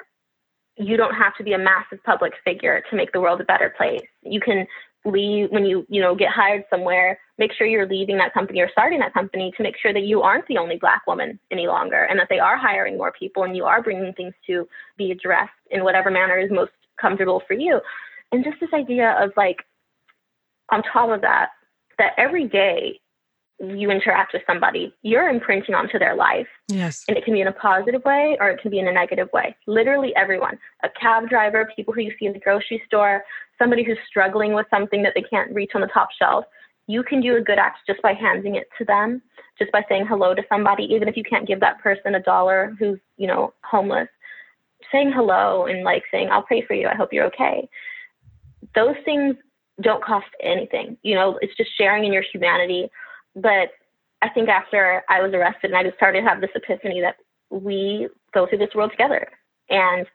you don't have to be a massive public figure to make the world a better place. You can leave when you, you know, get hired somewhere, make sure you're leaving that company or starting that company to make sure that you aren't the only black woman any longer and that they are hiring more people and you are bringing things to be addressed in whatever manner is most comfortable for you. And just this idea of like on top of that, that every day you interact with somebody, you're imprinting onto their life. Yes. And it can be in a positive way or it can be in a negative way. Literally everyone a cab driver, people who you see in the grocery store, somebody who's struggling with something that they can't reach on the top shelf. You can do a good act just by handing it to them, just by saying hello to somebody, even if you can't give that person a dollar who's, you know, homeless. Saying hello and like saying, I'll pray for you. I hope you're okay. Those things don't cost anything. You know, it's just sharing in your humanity. But I think after I was arrested and I just started to have this epiphany that we go through this world together. And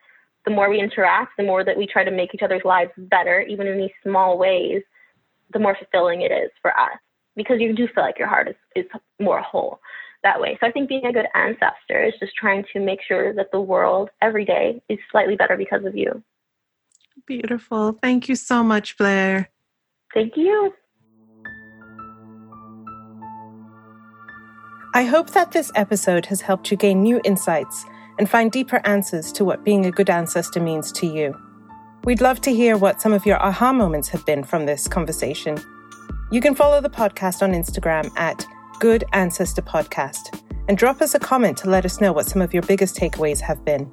the more we interact, the more that we try to make each other's lives better, even in these small ways, the more fulfilling it is for us. Because you do feel like your heart is, is more whole that way. So I think being a good ancestor is just trying to make sure that the world every day is slightly better because of you. Beautiful. Thank you so much, Blair. Thank you. I hope that this episode has helped you gain new insights and find deeper answers to what being a good ancestor means to you. We'd love to hear what some of your aha moments have been from this conversation. You can follow the podcast on Instagram at Good Ancestor Podcast and drop us a comment to let us know what some of your biggest takeaways have been.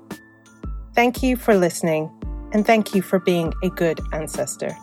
Thank you for listening, and thank you for being a good ancestor.